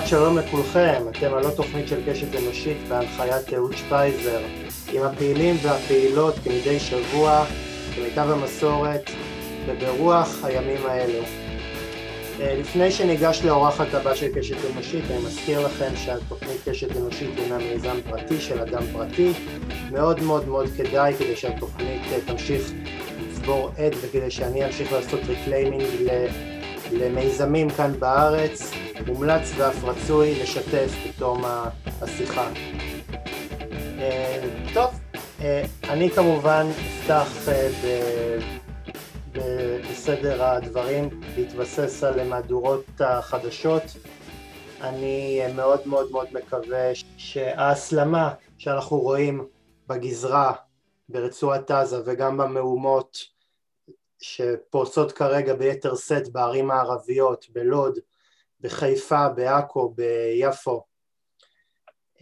שבת שלום לכולכם, אתם עם עוד תוכנית של קשת אנושית בהנחיית אהוד שפייזר, עם הפעילים והפעילות כמדי שבוע, כמיטב המסורת, וברוח הימים האלו. אה, לפני שניגש לאורחת הבאה של קשת אנושית, אני מזכיר לכם שהתוכנית קשת אנושית הינה מיזם פרטי של אדם פרטי. מאוד מאוד מאוד כדאי כדי שהתוכנית אה, תמשיך לצבור עד וכדי שאני אמשיך לעשות reclaiming למיזמים כאן בארץ, מומלץ ואף רצוי לשתף בתום השיחה. אה, טוב, אני כמובן אפתח בסדר הדברים, להתבסס על מהדורות החדשות. אני מאוד מאוד מאוד מקווה שההסלמה שאנחנו רואים בגזרה, ברצועת עזה וגם במהומות שפורצות כרגע ביתר שאת בערים הערביות, בלוד, בחיפה, בעכו, ביפו,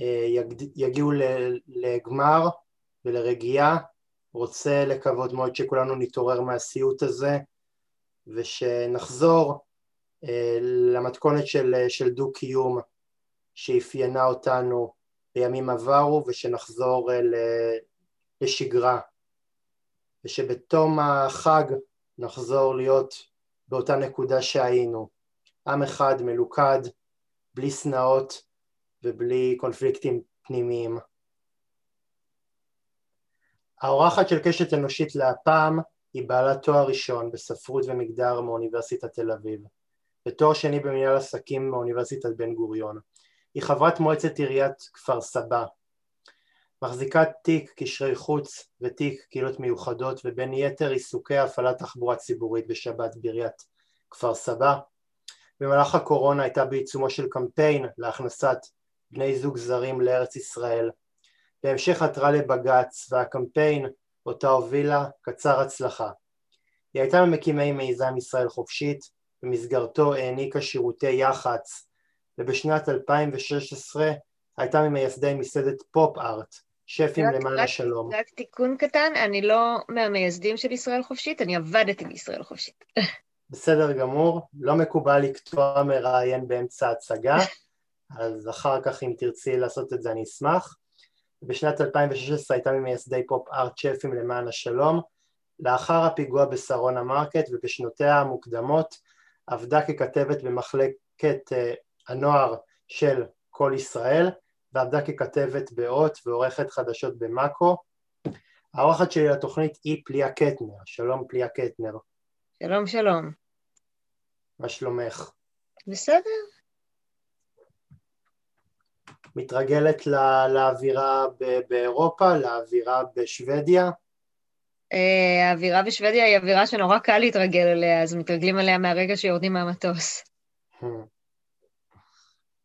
אה, יגיעו לגמר ולרגיעה. רוצה לקוות מאוד שכולנו נתעורר מהסיוט הזה ושנחזור אה, למתכונת של, של דו-קיום שאפיינה אותנו בימים עברו ושנחזור אה, לשגרה. ושבתום החג נחזור להיות באותה נקודה שהיינו עם אחד מלוכד, בלי שנאות ובלי קונפליקטים פנימיים. האורחת של קשת אנושית להפעם היא בעלת תואר ראשון בספרות ומגדר מאוניברסיטת תל אביב, ותואר שני במנהל עסקים מאוניברסיטת בן גוריון. היא חברת מועצת עיריית כפר סבא, מחזיקת תיק קשרי חוץ ותיק קהילות מיוחדות ובין יתר עיסוקי הפעלת תחבורה ציבורית בשבת בעיריית כפר סבא. במהלך הקורונה הייתה בעיצומו של קמפיין להכנסת בני זוג זרים לארץ ישראל בהמשך עתרה לבג"ץ והקמפיין אותה הובילה קצר הצלחה. היא הייתה ממקימי מיזם ישראל חופשית, במסגרתו העניקה שירותי יח"צ, ובשנת 2016 הייתה ממייסדי מסעדת פופ-ארט, שפים למען השלום. רק תיקון קטן, אני לא מהמייסדים של ישראל חופשית, אני עבדתי בישראל חופשית. בסדר גמור, לא מקובל לקטוע מראיין באמצע הצגה, אז אחר כך אם תרצי לעשות את זה אני אשמח. בשנת 2016 הייתה ממייסדי פופ-ארט שפים למען השלום. לאחר הפיגוע בשרונה מרקט ובשנותיה המוקדמות עבדה ככתבת במחלקת uh, הנוער של כל ישראל ועבדה ככתבת ב-NRG ועורכת חדשות במאקו. האורחת שלי לתוכנית היא פליה קטנר. שלום פליה קטנר. שלום שלום. מה שלומך? בסדר. מתרגלת לאווירה באירופה, לאווירה בשוודיה? אה, האווירה בשוודיה היא אווירה שנורא קל להתרגל אליה, אז מתרגלים אליה מהרגע שיורדים מהמטוס.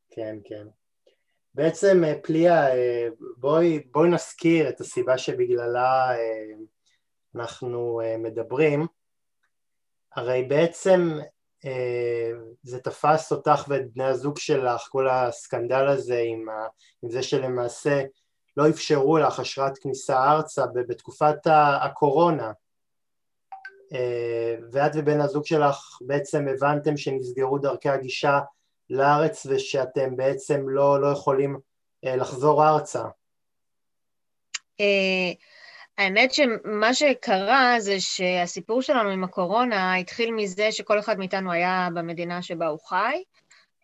כן, כן. בעצם, אה, פליה, אה, בואי, בואי נזכיר את הסיבה שבגללה אנחנו מדברים. הרי בעצם זה תפס אותך ואת בני הזוג שלך, כל הסקנדל הזה עם, ה, עם זה שלמעשה לא אפשרו לך אשרת כניסה ארצה בתקופת הקורונה אה, ואת ובן הזוג שלך בעצם הבנתם שנסגרו דרכי הגישה לארץ ושאתם בעצם לא, לא יכולים אה, לחזור ארצה. האמת שמה שקרה זה שהסיפור שלנו עם הקורונה התחיל מזה שכל אחד מאיתנו היה במדינה שבה הוא חי.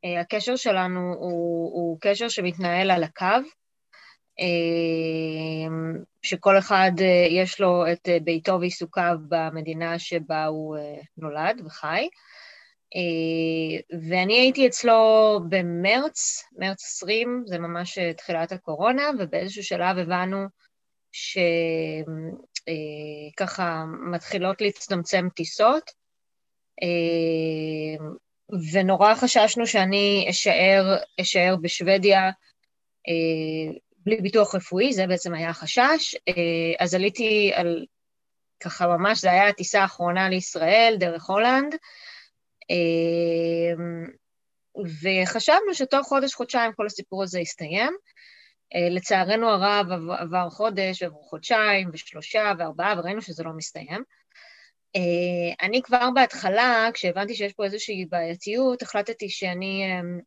אה, הקשר שלנו הוא, הוא קשר שמתנהל על הקו, אה, שכל אחד אה, יש לו את ביתו ועיסוקיו במדינה שבה הוא נולד וחי. ואני הייתי אצלו במרץ, מרץ 20, זה ממש תחילת הקורונה, ובאיזשהו שלב הבנו שככה מתחילות להצטמצם טיסות, ונורא חששנו שאני אשאר, אשאר בשוודיה בלי ביטוח רפואי, זה בעצם היה החשש. אז עליתי על, ככה ממש, זו הייתה הטיסה האחרונה לישראל דרך הולנד, וחשבנו שתוך חודש-חודשיים כל הסיפור הזה יסתיים. אה, לצערנו הרב עבר חודש, עברו חודשיים ושלושה וארבעה, וראינו שזה לא מסתיים. אה, אני כבר בהתחלה, כשהבנתי שיש פה איזושהי בעייתיות, החלטתי שאני אמ,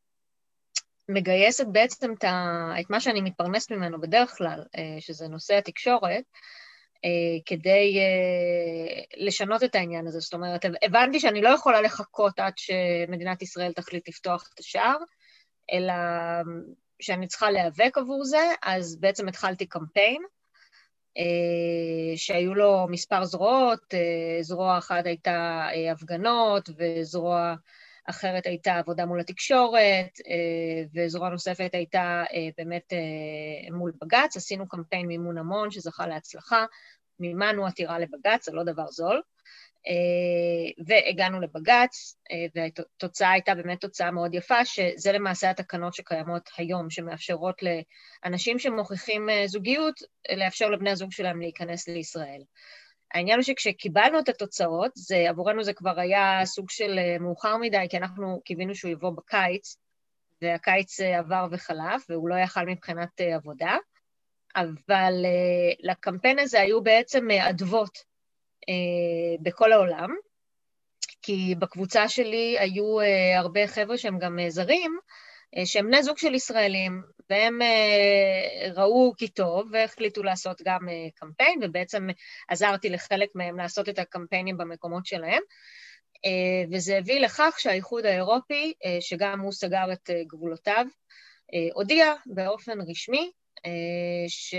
מגייסת בעצם את מה שאני מתפרנסת ממנו בדרך כלל, שזה נושא התקשורת, כדי לשנות את העניין הזה. זאת אומרת, הבנתי שאני לא יכולה לחכות עד שמדינת ישראל תחליט לפתוח את השער, אלא שאני צריכה להיאבק עבור זה, אז בעצם התחלתי קמפיין, שהיו לו מספר זרועות, זרוע אחת הייתה הפגנות, וזרוע אחרת הייתה עבודה מול התקשורת, וזרוע נוספת הייתה באמת מול בג"ץ. עשינו קמפיין מימון המון שזכה להצלחה, מימנו עתירה לבג"ץ, זה לא דבר זול. והגענו לבג"ץ, והתוצאה הייתה באמת תוצאה מאוד יפה, שזה למעשה התקנות שקיימות היום, שמאפשרות לאנשים שמוכיחים זוגיות, לאפשר לבני הזוג שלהם להיכנס לישראל. העניין הוא שכשקיבלנו את התוצאות, זה, עבורנו זה כבר היה סוג של מאוחר מדי, כי אנחנו קיווינו שהוא יבוא בקיץ, והקיץ עבר וחלף, והוא לא יכל מבחינת עבודה, אבל לקמפיין הזה היו בעצם אדוות בכל העולם, כי בקבוצה שלי היו הרבה חבר'ה שהם גם זרים, שהם בני זוג של ישראלים, והם ראו כי טוב והחליטו לעשות גם קמפיין, ובעצם עזרתי לחלק מהם לעשות את הקמפיינים במקומות שלהם, וזה הביא לכך שהאיחוד האירופי, שגם הוא סגר את גבולותיו, הודיע באופן רשמי ש...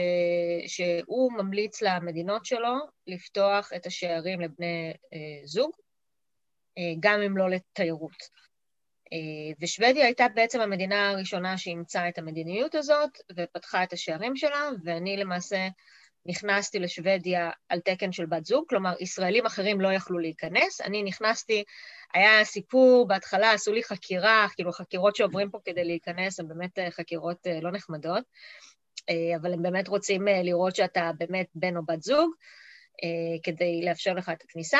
שהוא ממליץ למדינות שלו לפתוח את השערים לבני זוג, גם אם לא לתיירות. ושוודיה הייתה בעצם המדינה הראשונה שאימצה את המדיניות הזאת ופתחה את השערים שלה, ואני למעשה נכנסתי לשוודיה על תקן של בת זוג, כלומר, ישראלים אחרים לא יכלו להיכנס. אני נכנסתי, היה סיפור, בהתחלה עשו לי חקירה, כאילו חקירות שעוברים פה כדי להיכנס, הן באמת חקירות לא נחמדות. אבל הם באמת רוצים לראות שאתה באמת בן או בת זוג, כדי לאפשר לך את הכניסה.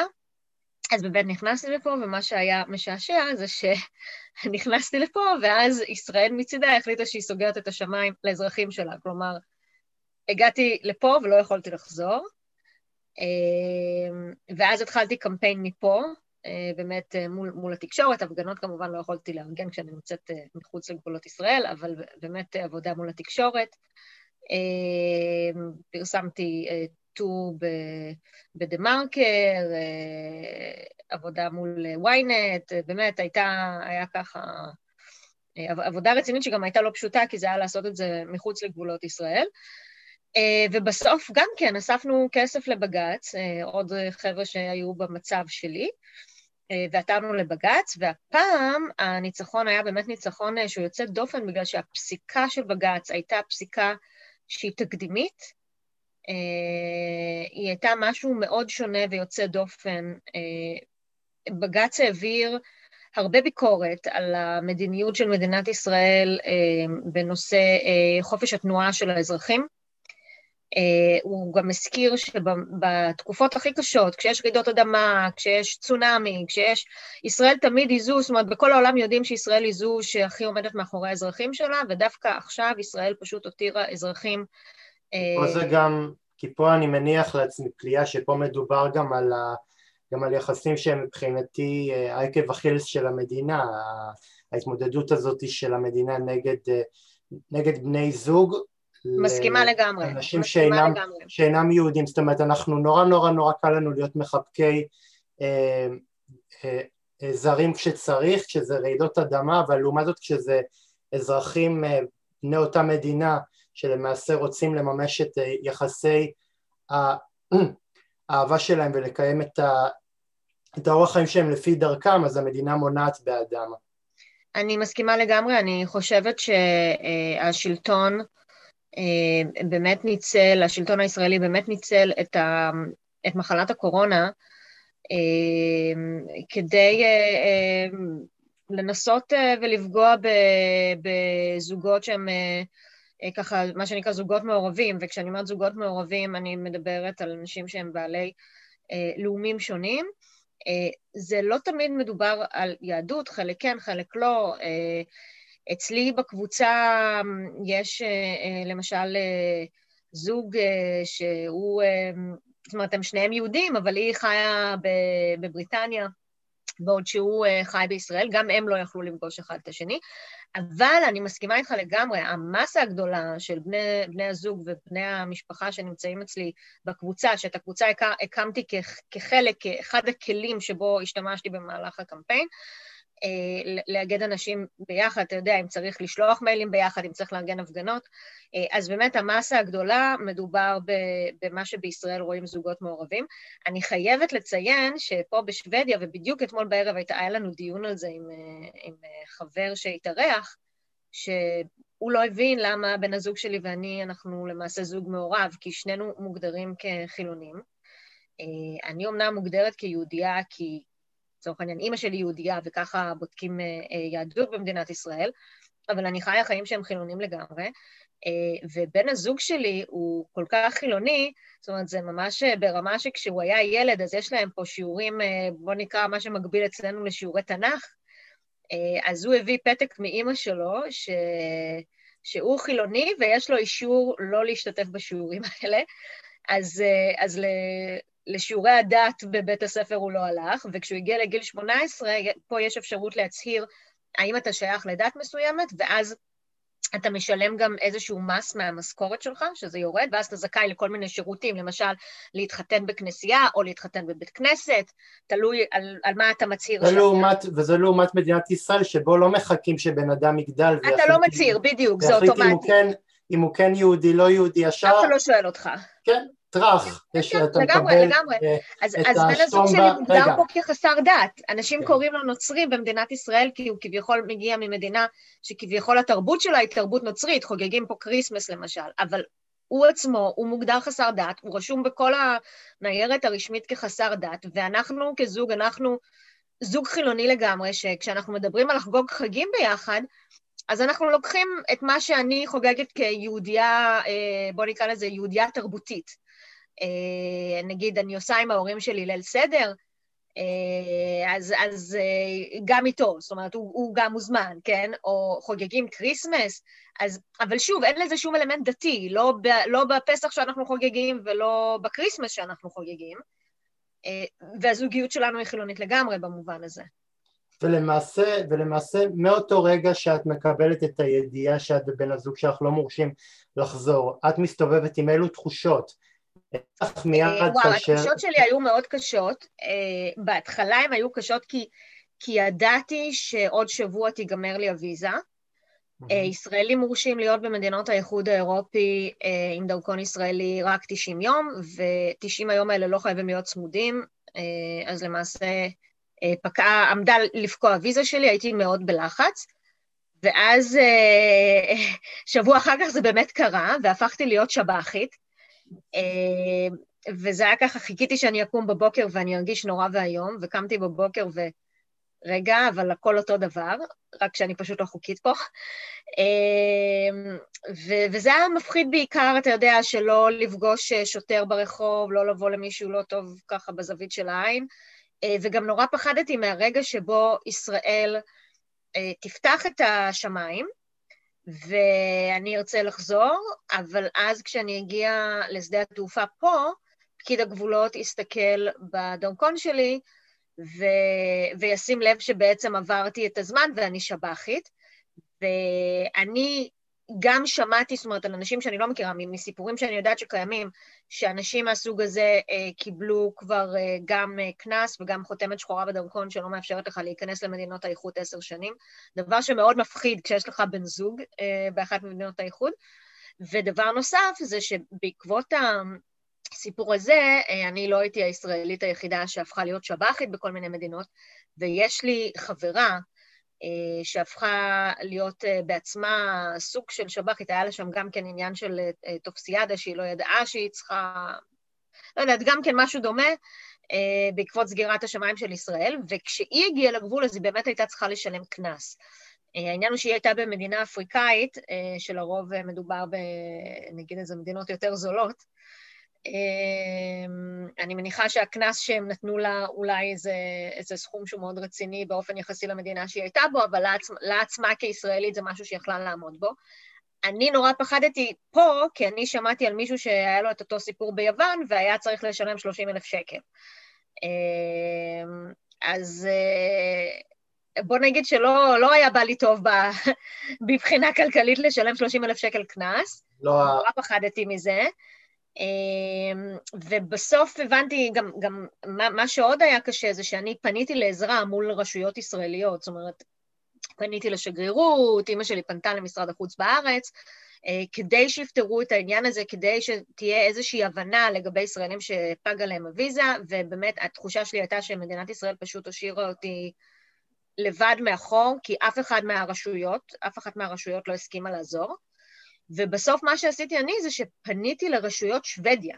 אז באמת נכנסתי לפה, ומה שהיה משעשע זה שנכנסתי לפה, ואז ישראל מצידה החליטה שהיא סוגרת את השמיים לאזרחים שלה. כלומר, הגעתי לפה ולא יכולתי לחזור, ואז התחלתי קמפיין מפה, באמת מול, מול התקשורת, הפגנות כמובן לא יכולתי לארגן כשאני נמצאת מחוץ לגבולות ישראל, אבל באמת עבודה מול התקשורת. פרסמתי טור בדה מרקר, עבודה מול ynet, באמת הייתה, היה ככה עבודה רצינית שגם הייתה לא פשוטה, כי זה היה לעשות את זה מחוץ לגבולות ישראל. ובסוף גם כן אספנו כסף לבג"ץ, עוד חבר'ה שהיו במצב שלי, ועתרנו לבג"ץ, והפעם הניצחון היה באמת ניצחון שהוא יוצא דופן, בגלל שהפסיקה של בג"ץ הייתה פסיקה שהיא תקדימית, היא הייתה משהו מאוד שונה ויוצא דופן. בג"ץ העביר הרבה ביקורת על המדיניות של מדינת ישראל בנושא חופש התנועה של האזרחים. הוא גם הזכיר שבתקופות הכי קשות, כשיש רעידות אדמה, כשיש צונאמי, כשיש... ישראל תמיד היא זו, זאת אומרת, בכל העולם יודעים שישראל היא זו שהכי עומדת מאחורי האזרחים שלה, ודווקא עכשיו ישראל פשוט הותירה אזרחים... פה זה גם, כי פה אני מניח לעצמי פליאה שפה מדובר גם על, ה, גם על יחסים שהם מבחינתי עקב אכילס של המדינה, ההתמודדות הזאת של המדינה נגד, נגד בני זוג, מסכימה לגמרי. אנשים שאינם, לגמרי. שאינם יהודים, זאת אומרת אנחנו נורא נורא נורא קל לנו להיות מחבקי אה, אה, אה, זרים כשצריך, כשזה רעידות אדמה, אבל לעומת זאת כשזה אזרחים אה, בני אותה מדינה שלמעשה רוצים לממש את אה, יחסי האהבה שלהם ולקיים את, ה, את האורח חיים שלהם לפי דרכם, אז המדינה מונעת באדם. אני מסכימה לגמרי, אני חושבת שהשלטון אה, באמת ניצל, השלטון הישראלי באמת ניצל את, ה, את מחלת הקורונה אה, כדי אה, לנסות ולפגוע בזוגות שהם ככה, מה שנקרא זוגות מעורבים, וכשאני אומרת זוגות מעורבים אני מדברת על אנשים שהם בעלי לאומים שונים. זה לא תמיד מדובר על יהדות, חלק כן, חלק לא. אצלי בקבוצה יש למשל זוג שהוא, זאת אומרת, הם שניהם יהודים, אבל היא חיה בבריטניה, בעוד שהוא חי בישראל, גם הם לא יכלו לפגוש אחד את השני. אבל אני מסכימה איתך לגמרי, המסה הגדולה של בני, בני הזוג ובני המשפחה שנמצאים אצלי בקבוצה, שאת הקבוצה הקמתי כחלק, כאחד הכלים שבו השתמשתי במהלך הקמפיין, אה, לאגד אנשים ביחד, אתה יודע, אם צריך לשלוח מיילים ביחד, אם צריך לארגן הפגנות. אה, אז באמת המסה הגדולה, מדובר במה שבישראל רואים זוגות מעורבים. אני חייבת לציין שפה בשוודיה, ובדיוק אתמול בערב היה לנו דיון על זה עם, אה, עם חבר שהתארח, שהוא לא הבין למה בן הזוג שלי ואני, אנחנו למעשה זוג מעורב, כי שנינו מוגדרים כחילונים. אני אומנם מוגדרת כיהודייה כי לצורך העניין, אימא שלי יהודייה וככה בודקים אה, אה, יהדות במדינת ישראל, אבל אני חיה חיים שהם חילונים לגמרי, אה, ובן הזוג שלי הוא כל כך חילוני, זאת אומרת, זה ממש ברמה שכשהוא היה ילד, אז יש להם פה שיעורים, בוא נקרא מה שמקביל אצלנו לשיעורי תנ"ך, אז הוא הביא פתק מאימא שלו, ש... שהוא חילוני ויש לו אישור לא להשתתף בשיעורים האלה. אז, אז לשיעורי הדת בבית הספר הוא לא הלך, וכשהוא הגיע לגיל 18, פה יש אפשרות להצהיר האם אתה שייך לדת מסוימת, ואז אתה משלם גם איזשהו מס מהמשכורת שלך, שזה יורד, ואז אתה זכאי לכל מיני שירותים, למשל להתחתן בכנסייה או להתחתן בבית כנסת, תלוי על, על מה אתה מצהיר. ולעומת, וזה לעומת מדינת ישראל, שבו לא מחכים שבן אדם יגדל. אתה לא מצהיר, בדיוק, זה אוטומטי. אם הוא, כן, אם הוא כן יהודי, לא יהודי, ישר... אף אחד לא שואל אותך. כן, טראח, כן, לגמרי, לגמרי. אז בן הזוג שלי מוגדר פה כחסר דת. אנשים כן. קוראים לו נוצרי במדינת ישראל כי הוא כביכול מגיע ממדינה שכביכול התרבות שלה היא תרבות נוצרית, חוגגים פה כריסמס למשל, אבל הוא עצמו, הוא מוגדר חסר דת, הוא רשום בכל הניירת הרשמית כחסר דת, ואנחנו כזוג, אנחנו זוג חילוני לגמרי, שכשאנחנו מדברים על לחגוג חגים ביחד, אז אנחנו לוקחים את מה שאני חוגגת כיהודייה, אה, בוא נקרא לזה יהודייה תרבותית. אה, נגיד אני עושה עם ההורים שלי ליל סדר, אה, אז, אז אה, גם איתו, זאת אומרת, הוא, הוא גם מוזמן, כן? או חוגגים כריסמס, אז, אבל שוב, אין לזה שום אלמנט דתי, לא, ב, לא בפסח שאנחנו חוגגים ולא בכריסמס שאנחנו חוגגים, והזוגיות שלנו היא חילונית לגמרי במובן הזה. ולמעשה, ולמעשה מאותו רגע שאת מקבלת את הידיעה שאת ובן הזוג שלך לא מורשים לחזור, את מסתובבת עם אילו תחושות? אה, וואו. התחושות שלי היו מאוד קשות. אה, בהתחלה הן היו קשות כי, כי ידעתי שעוד שבוע תיגמר לי הוויזה. Mm-hmm. ישראלים מורשים להיות במדינות האיחוד האירופי עם דרכון ישראלי רק 90 יום, ו-90 היום האלה לא חייבים להיות צמודים, אז למעשה פקעה, עמדה לפקוע הוויזה שלי, הייתי מאוד בלחץ. ואז שבוע אחר כך זה באמת קרה, והפכתי להיות שב"חית. אה, וזה היה ככה, חיכיתי שאני אקום בבוקר ואני ארגיש נורא ואיום, וקמתי בבוקר ו... רגע, אבל הכל אותו דבר, רק שאני פשוט לא חוקית פה. אה, ו- וזה היה מפחיד בעיקר, אתה יודע, שלא לפגוש שוטר ברחוב, לא לבוא למישהו לא טוב ככה בזווית של העין, אה, וגם נורא פחדתי מהרגע שבו ישראל תפתח את השמיים, ואני ארצה לחזור, אבל אז כשאני אגיע לשדה התעופה פה, פקיד הגבולות יסתכל בדרכון שלי ו... וישים לב שבעצם עברתי את הזמן ואני שב"חית. ואני גם שמעתי, זאת אומרת, על אנשים שאני לא מכירה, מסיפורים שאני יודעת שקיימים, שאנשים מהסוג הזה אה, קיבלו כבר אה, גם אה, קנס וגם חותמת שחורה בדרכון שלא מאפשרת לך להיכנס למדינות האיחוד עשר שנים, דבר שמאוד מפחיד כשיש לך בן זוג אה, באחת ממדינות האיחוד. ודבר נוסף זה שבעקבות הסיפור הזה, אה, אני לא הייתי הישראלית היחידה שהפכה להיות שב"חית בכל מיני מדינות, ויש לי חברה אה, שהפכה להיות אה, בעצמה סוג של שב"חית, היה לה שם גם כן עניין של אה, טופסיאדה שהיא לא ידעה שהיא צריכה, לא יודעת, גם כן משהו דומה בעקבות סגירת השמיים של ישראל, וכשהיא הגיעה לגבול אז היא באמת הייתה צריכה לשלם קנס. העניין הוא שהיא הייתה במדינה אפריקאית, שלרוב מדובר ב... נגיד איזה מדינות יותר זולות, אני מניחה שהקנס שהם נתנו לה אולי איזה, איזה סכום שהוא מאוד רציני באופן יחסי למדינה שהיא הייתה בו, אבל לה עצמה כישראלית זה משהו שהיא יכלה לעמוד בו. אני נורא פחדתי פה, כי אני שמעתי על מישהו שהיה לו את אותו סיפור ביוון והיה צריך לשלם 30 אלף שקל. אמ, אז אה, בוא נגיד שלא לא היה בא לי טוב מבחינה כלכלית לשלם 30 אלף שקל קנס. לא... נורא פחדתי מזה. אמ, ובסוף הבנתי, גם, גם מה, מה שעוד היה קשה זה שאני פניתי לעזרה מול רשויות ישראליות, זאת אומרת, פניתי לשגרירות, אימא שלי פנתה למשרד החוץ בארץ, אה, כדי שיפתרו את העניין הזה, כדי שתהיה איזושהי הבנה לגבי ישראלים שפגה להם הוויזה, ובאמת התחושה שלי הייתה שמדינת ישראל פשוט השאירה אותי לבד מאחור, כי אף אחד מהרשויות, אף אחת מהרשויות לא הסכימה לעזור. ובסוף מה שעשיתי אני זה שפניתי לרשויות שוודיה.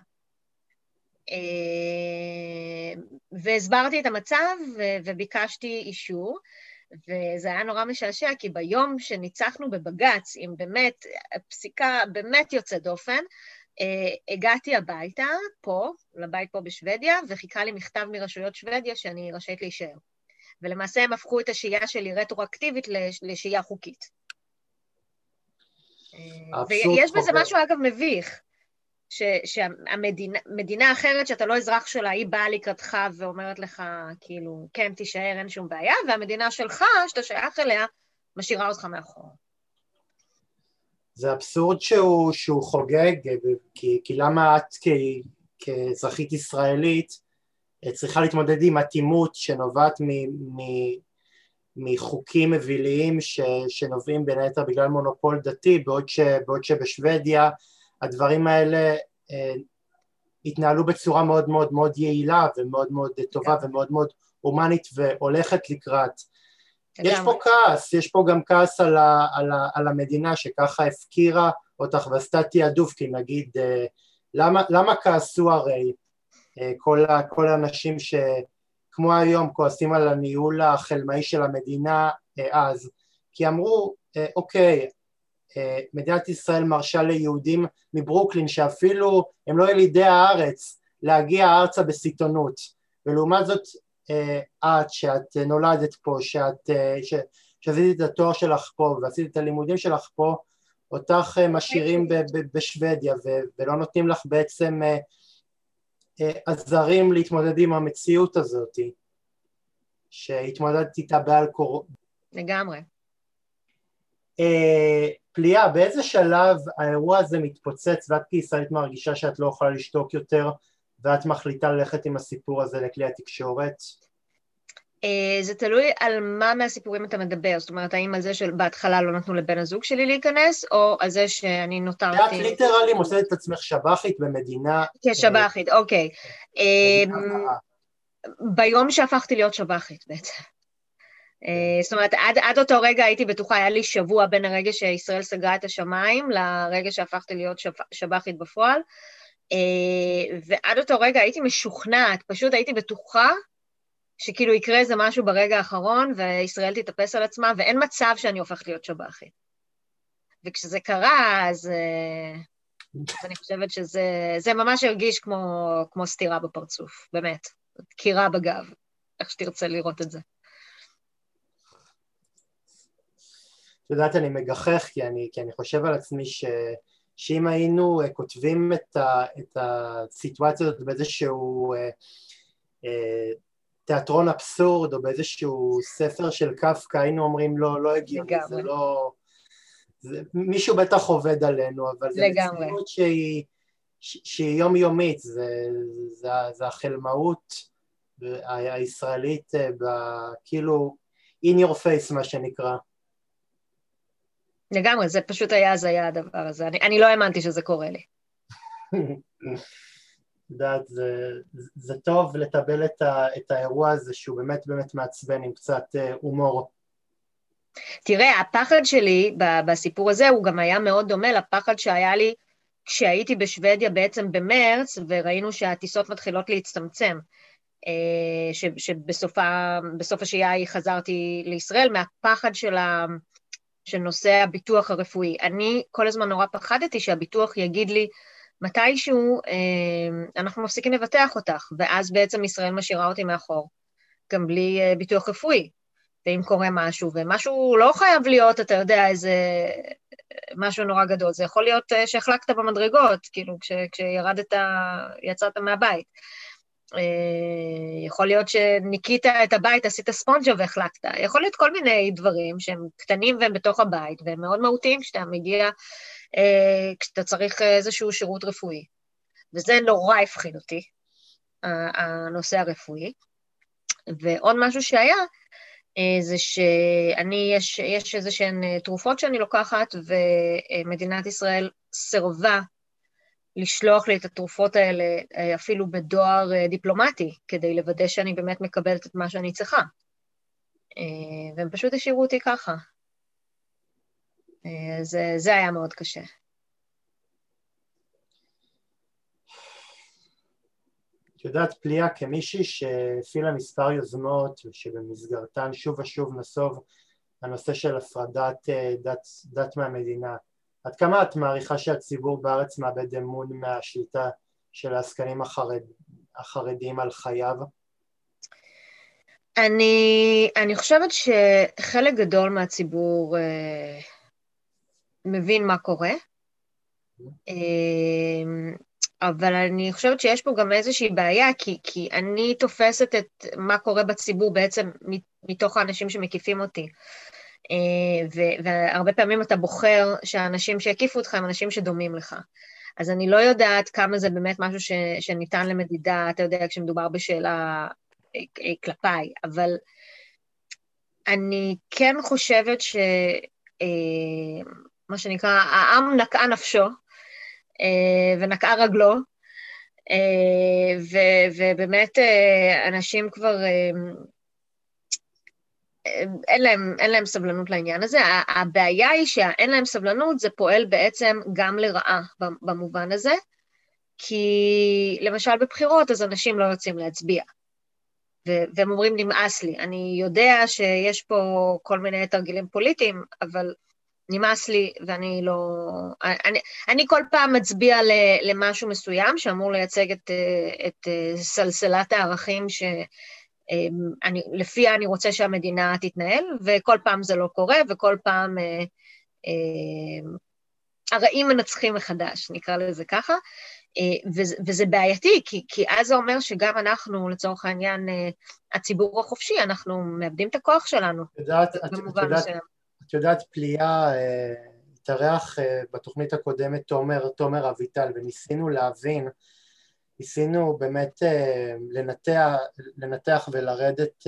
אה, והסברתי את המצב וביקשתי אישור, וזה היה נורא משעשע, כי ביום שניצחנו בבג"ץ, עם באמת פסיקה באמת יוצאת דופן, אה, הגעתי הביתה, פה, לבית פה בשוודיה, וחיכה לי מכתב מרשויות שוודיה שאני רשאית להישאר. ולמעשה הם הפכו את השהייה שלי רטרואקטיבית לשהייה חוקית. ויש בזה משהו, אגב, מביך, שהמדינה אחרת שאתה לא אזרח שלה, היא באה לקראתך ואומרת לך, כאילו, כן, תישאר, אין שום בעיה, והמדינה שלך, שאתה שייך אליה, משאירה אותך מאחור. זה אבסורד שהוא, שהוא חוגג, כי, כי למה את כ, כאזרחית ישראלית צריכה להתמודד עם אטימות שנובעת מ, מ, מחוקים מביליים ש, שנובעים בין היתר בגלל מונופול דתי, בעוד, ש, בעוד שבשוודיה הדברים האלה אה, התנהלו בצורה מאוד מאוד מאוד יעילה ומאוד מאוד טובה כן. ומאוד מאוד הומנית והולכת לקראת. יש פה כעס, יש פה גם כעס על, ה, על, ה, על המדינה שככה הפקירה אותך ועשתה תעדוף, כי נגיד, אה, למה, למה כעסו הרי אה, כל, כל האנשים ש... כמו היום כועסים על הניהול החלמאי של המדינה אה, אז, כי אמרו, אה, אוקיי, אה, מדינת ישראל מרשה ליהודים מברוקלין שאפילו הם לא ילידי הארץ להגיע ארצה בסיטונות. ולעומת זאת את שאת נולדת פה, שאת, ש, שעשית את התואר שלך פה ועשית את הלימודים שלך פה אותך משאירים בשוודיה ולא נותנים לך בעצם עזרים להתמודד עם המציאות הזאת שהתמודדת איתה בעל קור... לגמרי. אה, פליאה, באיזה שלב האירוע הזה מתפוצץ ואת כישראלית מרגישה שאת לא יכולה לשתוק יותר ואת מחליטה ללכת עם הסיפור הזה לכלי התקשורת? Uh, זה תלוי על מה מהסיפורים אתה מדבר, זאת אומרת, האם על זה שבהתחלה לא נתנו לבן הזוג שלי להיכנס, או על זה שאני נותרתי... את ליטרלי מוצאת את עצמך שב"חית במדינה... כשב"חית, אוקיי. אמ, ביום שהפכתי להיות שב"חית בעצם. אה, זאת אומרת, עד, עד אותו רגע הייתי בטוחה, היה לי שבוע בין הרגע שישראל סגרה את השמיים לרגע שהפכתי להיות שב, שב"חית בפועל, אה, ועד אותו רגע הייתי משוכנעת, פשוט הייתי בטוחה שכאילו יקרה איזה משהו ברגע האחרון וישראל תתאפס על עצמה, ואין מצב שאני הופכת להיות שב"חית. וכשזה קרה, אז, אה, אז אני חושבת שזה ממש הרגיש כמו, כמו סטירה בפרצוף, באמת. דקירה בגב, איך שתרצה לראות את זה. את יודעת, אני מגחך כי אני, כי אני חושב על עצמי ש, שאם היינו uh, כותבים את, ה, את הסיטואציה הזאת באיזשהו uh, uh, תיאטרון אבסורד או באיזשהו ספר של קפקא, היינו אומרים לא, לא הגיוני, זה לא... זה, מישהו בטח עובד עלינו, אבל זה מציאות שהיא, שהיא יומיומית, זה, זה, זה החלמאות הישראלית אה, כאילו in your face מה שנקרא. לגמרי, זה פשוט היה הזיה הדבר הזה, אני, אני לא האמנתי שזה קורה לי. יודעת, זה, זה טוב לטבל את, ה, את האירוע הזה שהוא באמת באמת מעצבן עם קצת אה, הומור. תראה, הפחד שלי בסיפור הזה הוא גם היה מאוד דומה לפחד שהיה לי כשהייתי בשוודיה בעצם במרץ וראינו שהטיסות מתחילות להצטמצם. אה, שבסוף השהייה חזרתי לישראל, מהפחד של, ה, של נושא הביטוח הרפואי. אני כל הזמן נורא פחדתי שהביטוח יגיד לי, מתישהו אה, אנחנו מפסיקים לבטח אותך, ואז בעצם ישראל משאירה אותי מאחור, גם בלי אה, ביטוח רפואי. ואם קורה משהו, ומשהו לא חייב להיות, אתה יודע, איזה משהו נורא גדול, זה יכול להיות שהחלקת במדרגות, כאילו, כש, כשירדת, יצאת מהבית. אה, יכול להיות שניקית את הבית, עשית ספונג'ה והחלקת, יכול להיות כל מיני דברים שהם קטנים והם בתוך הבית, והם מאוד מהותיים כשאתה מגיע, אה, כשאתה צריך איזשהו שירות רפואי. וזה נורא הפחיד אותי, הנושא הרפואי. ועוד משהו שהיה, זה שאני, יש, יש איזה שהן תרופות שאני לוקחת, ומדינת ישראל סירבה לשלוח לי את התרופות האלה אה, אפילו בדואר אה, דיפלומטי, כדי לוודא שאני באמת מקבלת את מה שאני צריכה. אה, והם פשוט השאירו אותי ככה. זה, זה היה מאוד קשה. את יודעת, פליאה, כמישהי שהפעילה מספר יוזמות ושבמסגרתן שוב ושוב נסוב הנושא של הפרדת דת, דת מהמדינה, עד כמה את מעריכה שהציבור בארץ מאבד אמון מהשליטה של העסקנים החרד, החרדיים על חייו? אני, אני חושבת שחלק גדול מהציבור אה, מבין מה קורה, אה, אבל אני חושבת שיש פה גם איזושהי בעיה, כי, כי אני תופסת את מה קורה בציבור בעצם מתוך האנשים שמקיפים אותי. אה, והרבה פעמים אתה בוחר שהאנשים שהקיפו אותך הם אנשים שדומים לך. אז אני לא יודעת כמה זה באמת משהו ש, שניתן למדידה, אתה יודע, כשמדובר בשאלה אה, אה, כלפיי, אבל אני כן חושבת ש... מה שנקרא, העם נקעה נפשו ונקעה רגלו, ובאמת אנשים כבר אין להם, אין להם סבלנות לעניין הזה. הבעיה היא שאין להם סבלנות, זה פועל בעצם גם לרעה במובן הזה, כי למשל בבחירות אז אנשים לא יוצאים להצביע. והם אומרים, נמאס לי. אני יודע שיש פה כל מיני תרגילים פוליטיים, אבל נמאס לי ואני לא... אני, אני כל פעם מצביע למשהו מסוים שאמור לייצג את, את סלסלת הערכים ש... אמ, אני, לפיה אני רוצה שהמדינה תתנהל, וכל פעם זה לא קורה, וכל פעם אה, אה, הרעים מנצחים מחדש, נקרא לזה ככה, אה, וזה, וזה בעייתי, כי, כי אז זה אומר שגם אנחנו, לצורך העניין, אה, הציבור החופשי, אנחנו מאבדים את הכוח שלנו. את יודעת, את, יודעת, את יודעת, פליאה, אה, התארח אה, בתוכנית הקודמת תומר, תומר אביטל, וניסינו להבין ניסינו באמת אה, לנתח, לנתח ולרדת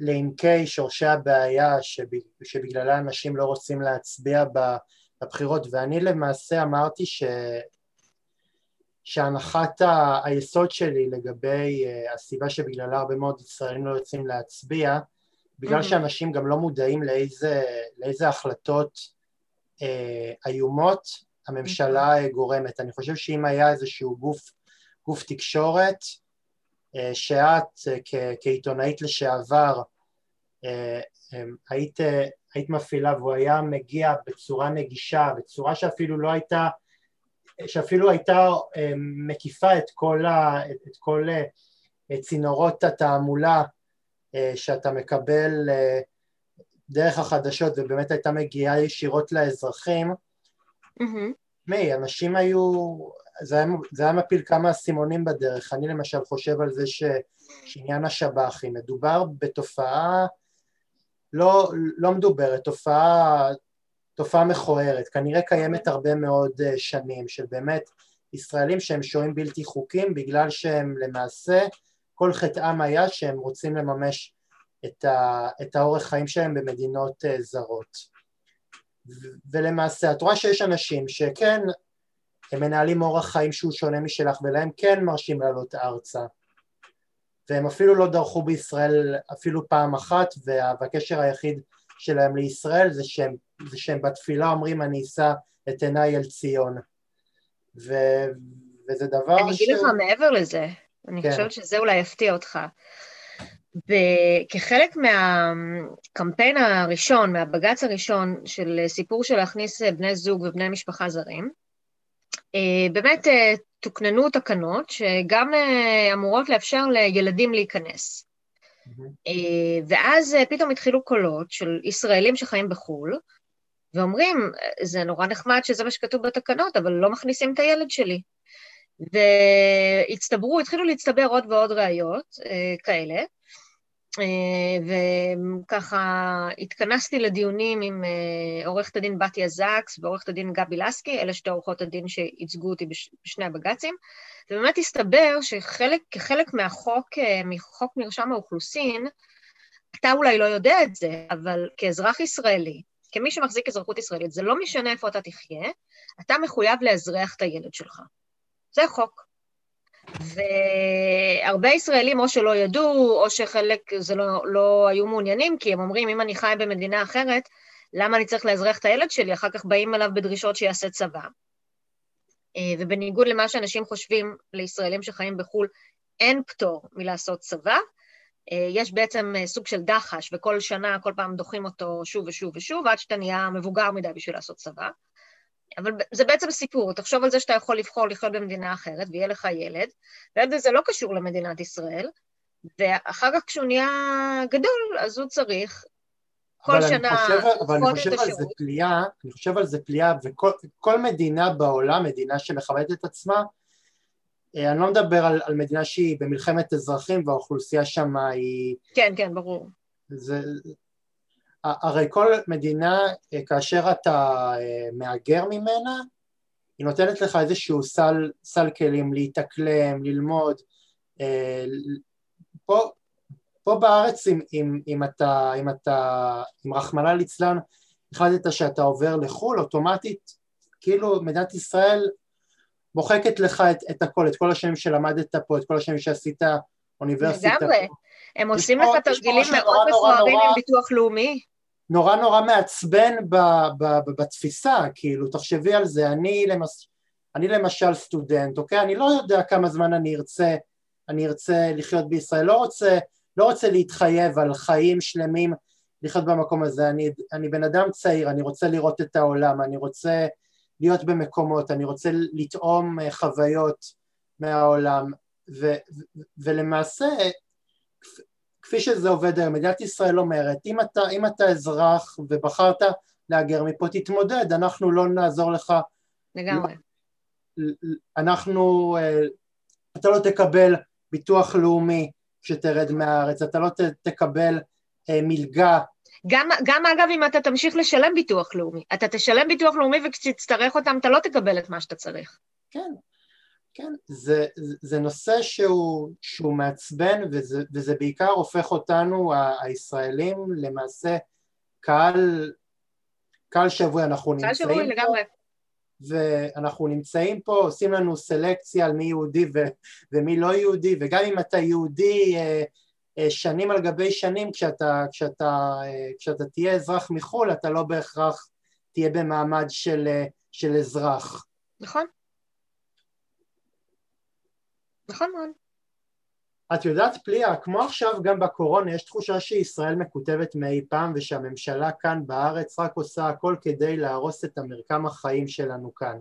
לעמקי שורשי הבעיה שבגללה אנשים לא רוצים להצביע בבחירות. ואני למעשה אמרתי ש... שהנחת היסוד שלי לגבי הסיבה שבגללה הרבה מאוד ישראלים לא יוצאים להצביע בגלל mm-hmm. שאנשים גם לא מודעים לאיזה, לאיזה החלטות איומות הממשלה mm-hmm. גורמת. אני חושב שאם היה איזשהו גוף, גוף תקשורת, אה, שאת אה, כעיתונאית לשעבר אה, היית, היית מפעילה והוא היה מגיע בצורה נגישה, בצורה שאפילו לא הייתה, שאפילו הייתה מקיפה את כל, ה, את כל צינורות התעמולה שאתה מקבל דרך החדשות ובאמת הייתה מגיעה ישירות לאזרחים, תשמעי, mm-hmm. אנשים היו, זה היה, זה היה מפיל כמה אסימונים בדרך, אני למשל חושב על זה ש, שעניין השב"חים, מדובר בתופעה לא, לא מדוברת, תופעה, תופעה מכוערת, כנראה קיימת הרבה מאוד אה, שנים, של באמת ישראלים שהם שוהים בלתי חוקיים בגלל שהם למעשה, כל חטאם היה שהם רוצים לממש את, ה, את האורח חיים שלהם במדינות אה, זרות. ולמעשה את רואה שיש אנשים שכן הם מנהלים אורח חיים שהוא שונה משלך ולהם כן מרשים לעלות ארצה והם אפילו לא דרכו בישראל אפילו פעם אחת והקשר היחיד שלהם לישראל זה שהם, זה שהם בתפילה אומרים אני אשא את עיניי אל ציון ו, וזה דבר אני ש... אני אגיד לך מעבר לזה, אני כן. חושבת שזה אולי יפתיע אותך וכחלק מהקמפיין הראשון, מהבג"ץ הראשון של סיפור של להכניס בני זוג ובני משפחה זרים, אה, באמת אה, תוקננו תקנות שגם אה, אמורות לאפשר לילדים להיכנס. ואז פתאום התחילו קולות של ישראלים שחיים בחו"ל, ואומרים, זה נורא נחמד שזה מה שכתוב בתקנות, אבל לא מכניסים את הילד שלי. והצטברו, התחילו להצטבר עוד ועוד ראיות אה, כאלה, אה, וככה התכנסתי לדיונים עם אה, עורכת הדין בתיה זקס ועורכת הדין גבי לסקי, אלה שתי עורכות הדין שייצגו אותי בשני הבג"צים, ובאמת הסתבר שכחלק מהחוק, מחוק מרשם האוכלוסין, אתה אולי לא יודע את זה, אבל כאזרח ישראלי, כמי שמחזיק אזרחות ישראלית, זה לא משנה איפה אתה תחיה, אתה מחויב לאזרח את הילד שלך. זה חוק. והרבה ישראלים או שלא ידעו, או שחלק זה לא, לא היו מעוניינים, כי הם אומרים, אם אני חי במדינה אחרת, למה אני צריך לאזרח את הילד שלי? אחר כך באים אליו בדרישות שיעשה צבא. אה, ובניגוד למה שאנשים חושבים לישראלים שחיים בחו"ל, אין פטור מלעשות צבא. אה, יש בעצם אה, סוג של דחש, וכל שנה, כל פעם דוחים אותו שוב ושוב ושוב, עד שאתה נהיה מבוגר מדי בשביל לעשות צבא. אבל זה בעצם סיפור, תחשוב על זה שאתה יכול לבחור לחיות במדינה אחרת ויהיה לך ילד, והילד הזה לא קשור למדינת ישראל, ואחר כך כשהוא נהיה גדול, אז הוא צריך כל שנה אבל אני חושב על זה פליאה, אני חושב על זה פליאה, וכל מדינה בעולם, מדינה שמכבדת את עצמה, אה, אני לא מדבר על, על מדינה שהיא במלחמת אזרחים והאוכלוסייה שם היא... כן, כן, ברור. זה, הרי כל מדינה, אה, כאשר אתה אה, מהגר ממנה, היא נותנת לך איזשהו סל, סל כלים להתאקלם, ללמוד. פה, פה בארץ, אם, אם, אם אתה, אם אתה, אם רחמנא ליצלן, החלטת שאתה עובר לחו"ל, אוטומטית, כאילו מדינת ישראל מוחקת לך את, את הכל, את כל השנים שלמדת פה, את כל השנים שעשית אוניברסיטה. לגמרי. הם עושים לך תרגילים מאוד מפוארים עם ביטוח לאומי. נורא נורא מעצבן ב, ב, ב, בתפיסה, כאילו, תחשבי על זה, אני, למס, אני למשל סטודנט, אוקיי? אני לא יודע כמה זמן אני ארצה, אני ארצה לחיות בישראל, לא רוצה, לא רוצה להתחייב על חיים שלמים לחיות במקום הזה, אני, אני בן אדם צעיר, אני רוצה לראות את העולם, אני רוצה להיות במקומות, אני רוצה לטעום אה, חוויות מהעולם, ו, ו, ולמעשה, כפי שזה עובד היום, מדינת ישראל אומרת, אם אתה, אם אתה אזרח ובחרת להגר מפה, תתמודד, אנחנו לא נעזור לך. לגמרי. אנחנו, אה, אתה לא תקבל ביטוח לאומי כשתרד מהארץ, אתה לא תקבל אה, מלגה גם, גם אגב, אם אתה תמשיך לשלם ביטוח לאומי, אתה תשלם ביטוח לאומי וכשתצטרך אותם, אתה לא תקבל את מה שאתה צריך. כן, כן, זה, זה נושא שהוא, שהוא מעצבן וזה, וזה בעיקר הופך אותנו, הישראלים, למעשה קהל, קהל שבוי, אנחנו קהל נמצאים שבוי, פה, לגמרי. ואנחנו נמצאים פה, עושים לנו סלקציה על מי יהודי ו, ומי לא יהודי, וגם אם אתה יהודי אה, אה, שנים על גבי שנים כשאתה, כשאתה, אה, כשאתה תהיה אזרח מחו"ל אתה לא בהכרח תהיה במעמד של, של אזרח. נכון. נכון מאוד. את יודעת פליה, כמו עכשיו גם בקורונה יש תחושה שישראל מקוטבת מאי פעם ושהממשלה כאן בארץ רק עושה הכל כדי להרוס את המרקם החיים שלנו כאן.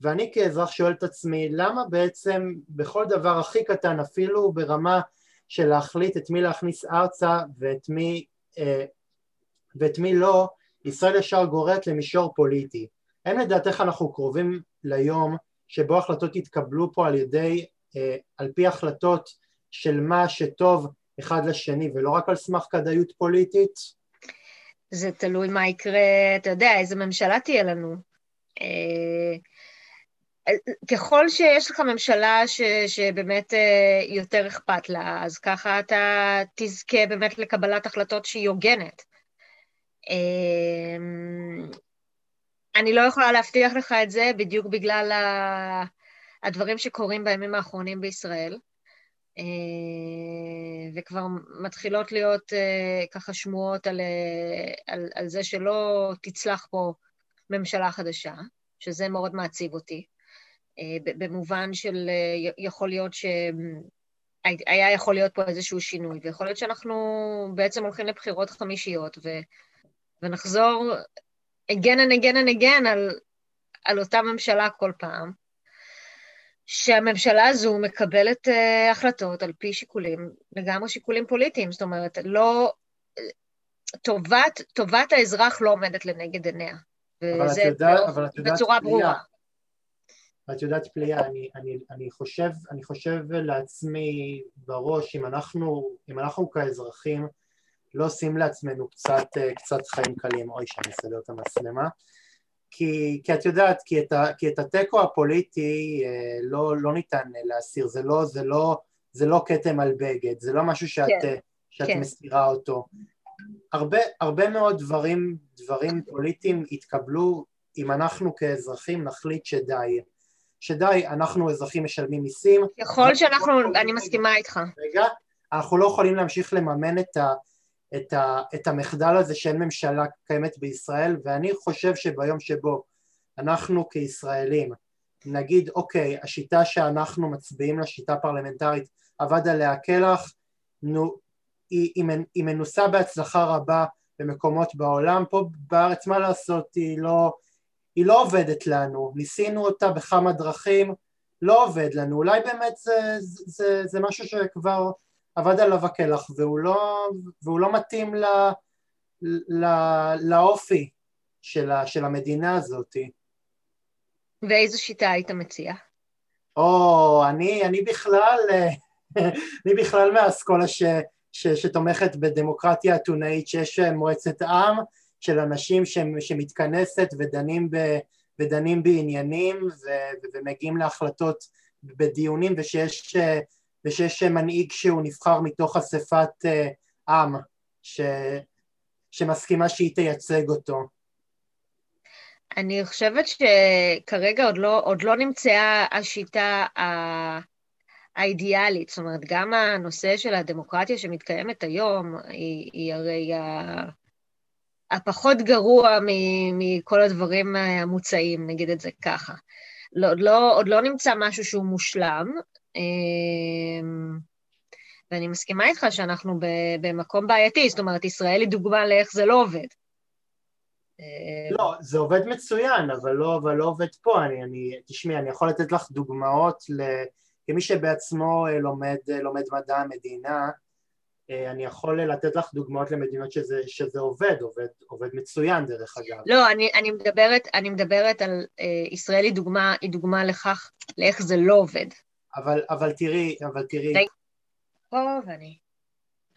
ואני כאזרח שואל את עצמי למה בעצם בכל דבר הכי קטן אפילו ברמה של להחליט את מי להכניס ארצה ואת מי, אה, ואת מי לא, ישראל ישר גוררת למישור פוליטי. האם לדעתך אנחנו קרובים ליום שבו החלטות יתקבלו פה על ידי, על פי החלטות של מה שטוב אחד לשני ולא רק על סמך כדאיות פוליטית? זה תלוי מה יקרה, אתה יודע, איזה ממשלה תהיה לנו. אה, ככל שיש לך ממשלה ש, שבאמת אה, יותר אכפת לה, אז ככה אתה תזכה באמת לקבלת החלטות שהיא הוגנת. אני לא יכולה להבטיח לך את זה בדיוק בגלל הדברים שקורים בימים האחרונים בישראל, אה, וכבר מתחילות להיות אה, ככה שמועות על, על, על זה שלא תצלח פה ממשלה חדשה, שזה מאוד מעציב אותי. אה, במובן של אה, יכול להיות שהיה יכול להיות פה איזשהו שינוי, ויכול להיות שאנחנו בעצם הולכים לבחירות חמישיות ו... ונחזור again and again and again על, על אותה ממשלה כל פעם, שהממשלה הזו מקבלת uh, החלטות על פי שיקולים, לגמרי שיקולים פוליטיים, זאת אומרת, לא... טובת, טובת האזרח לא עומדת לנגד עיניה. וזה אבל את יודעת, ברורה. את פליה, אני, אני, אני, חושב, אני חושב לעצמי בראש, אם אנחנו, אם אנחנו כאזרחים לא עושים לעצמנו קצת, קצת חיים קלים, אוי שאני אסדר את המצלמה, כי, כי את יודעת, כי את, ה, כי את התיקו הפוליטי אה, לא, לא ניתן להסיר, זה לא, זה, לא, זה לא כתם על בגד, זה לא משהו שאת, כן, שאת כן. מסירה אותו. הרבה, הרבה מאוד דברים, דברים פוליטיים יתקבלו אם אנחנו כאזרחים נחליט שדי. שדי, אנחנו אזרחים משלמים מיסים. ככל שאנחנו, לא אני מסכימה איתך. רגע, אנחנו לא יכולים להמשיך לממן את, ה, את, ה, את המחדל הזה שאין ממשלה קיימת בישראל, ואני חושב שביום שבו אנחנו כישראלים נגיד, אוקיי, השיטה שאנחנו מצביעים לה, שיטה פרלמנטרית, עבד עליה קלח, נו, היא, היא, היא מנוסה בהצלחה רבה במקומות בעולם, פה בארץ מה לעשות, היא לא, היא לא עובדת לנו, ניסינו אותה בכמה דרכים, לא עובד לנו, אולי באמת זה, זה, זה, זה משהו שכבר עבד עליו הקלח והוא לא, והוא לא מתאים ל, ל, לאופי של, ה, של המדינה הזאת. ואיזו שיטה היית מציע? או, אני, אני בכלל, אני בכלל מהאסכולה ש, ש, שתומכת בדמוקרטיה אתונאית שיש מועצת עם של אנשים ש, שמתכנסת ודנים, ב, ודנים בעניינים ו, ומגיעים להחלטות בדיונים ושיש ושיש מנהיג שהוא נבחר מתוך אספת uh, עם ש, שמסכימה שהיא תייצג אותו. אני חושבת שכרגע עוד לא, עוד לא נמצאה השיטה האידיאלית, זאת אומרת, גם הנושא של הדמוקרטיה שמתקיימת היום, היא, היא הרי הפחות גרוע מכל הדברים המוצעים, נגיד את זה ככה. לא, לא, עוד לא נמצא משהו שהוא מושלם, ואני מסכימה איתך שאנחנו במקום בעייתי, זאת אומרת, ישראל היא דוגמה לאיך זה לא עובד. אמ, לא, זה עובד מצוין, אבל לא, אבל לא עובד פה. אני, אני, תשמעי, אני יכול לתת לך דוגמאות ל... כמי שבעצמו אה, לומד, אה, לומד מדע המדינה, אה, אני יכול לתת לך דוגמאות למדינות שזה, שזה עובד, עובד, עובד מצוין דרך אגב. לא, אני, אני, מדברת, אני מדברת על ישראל היא דוגמה, היא דוגמה לכך, לאיך זה לא עובד. אבל, אבל תראי, אבל תראי... פה ואני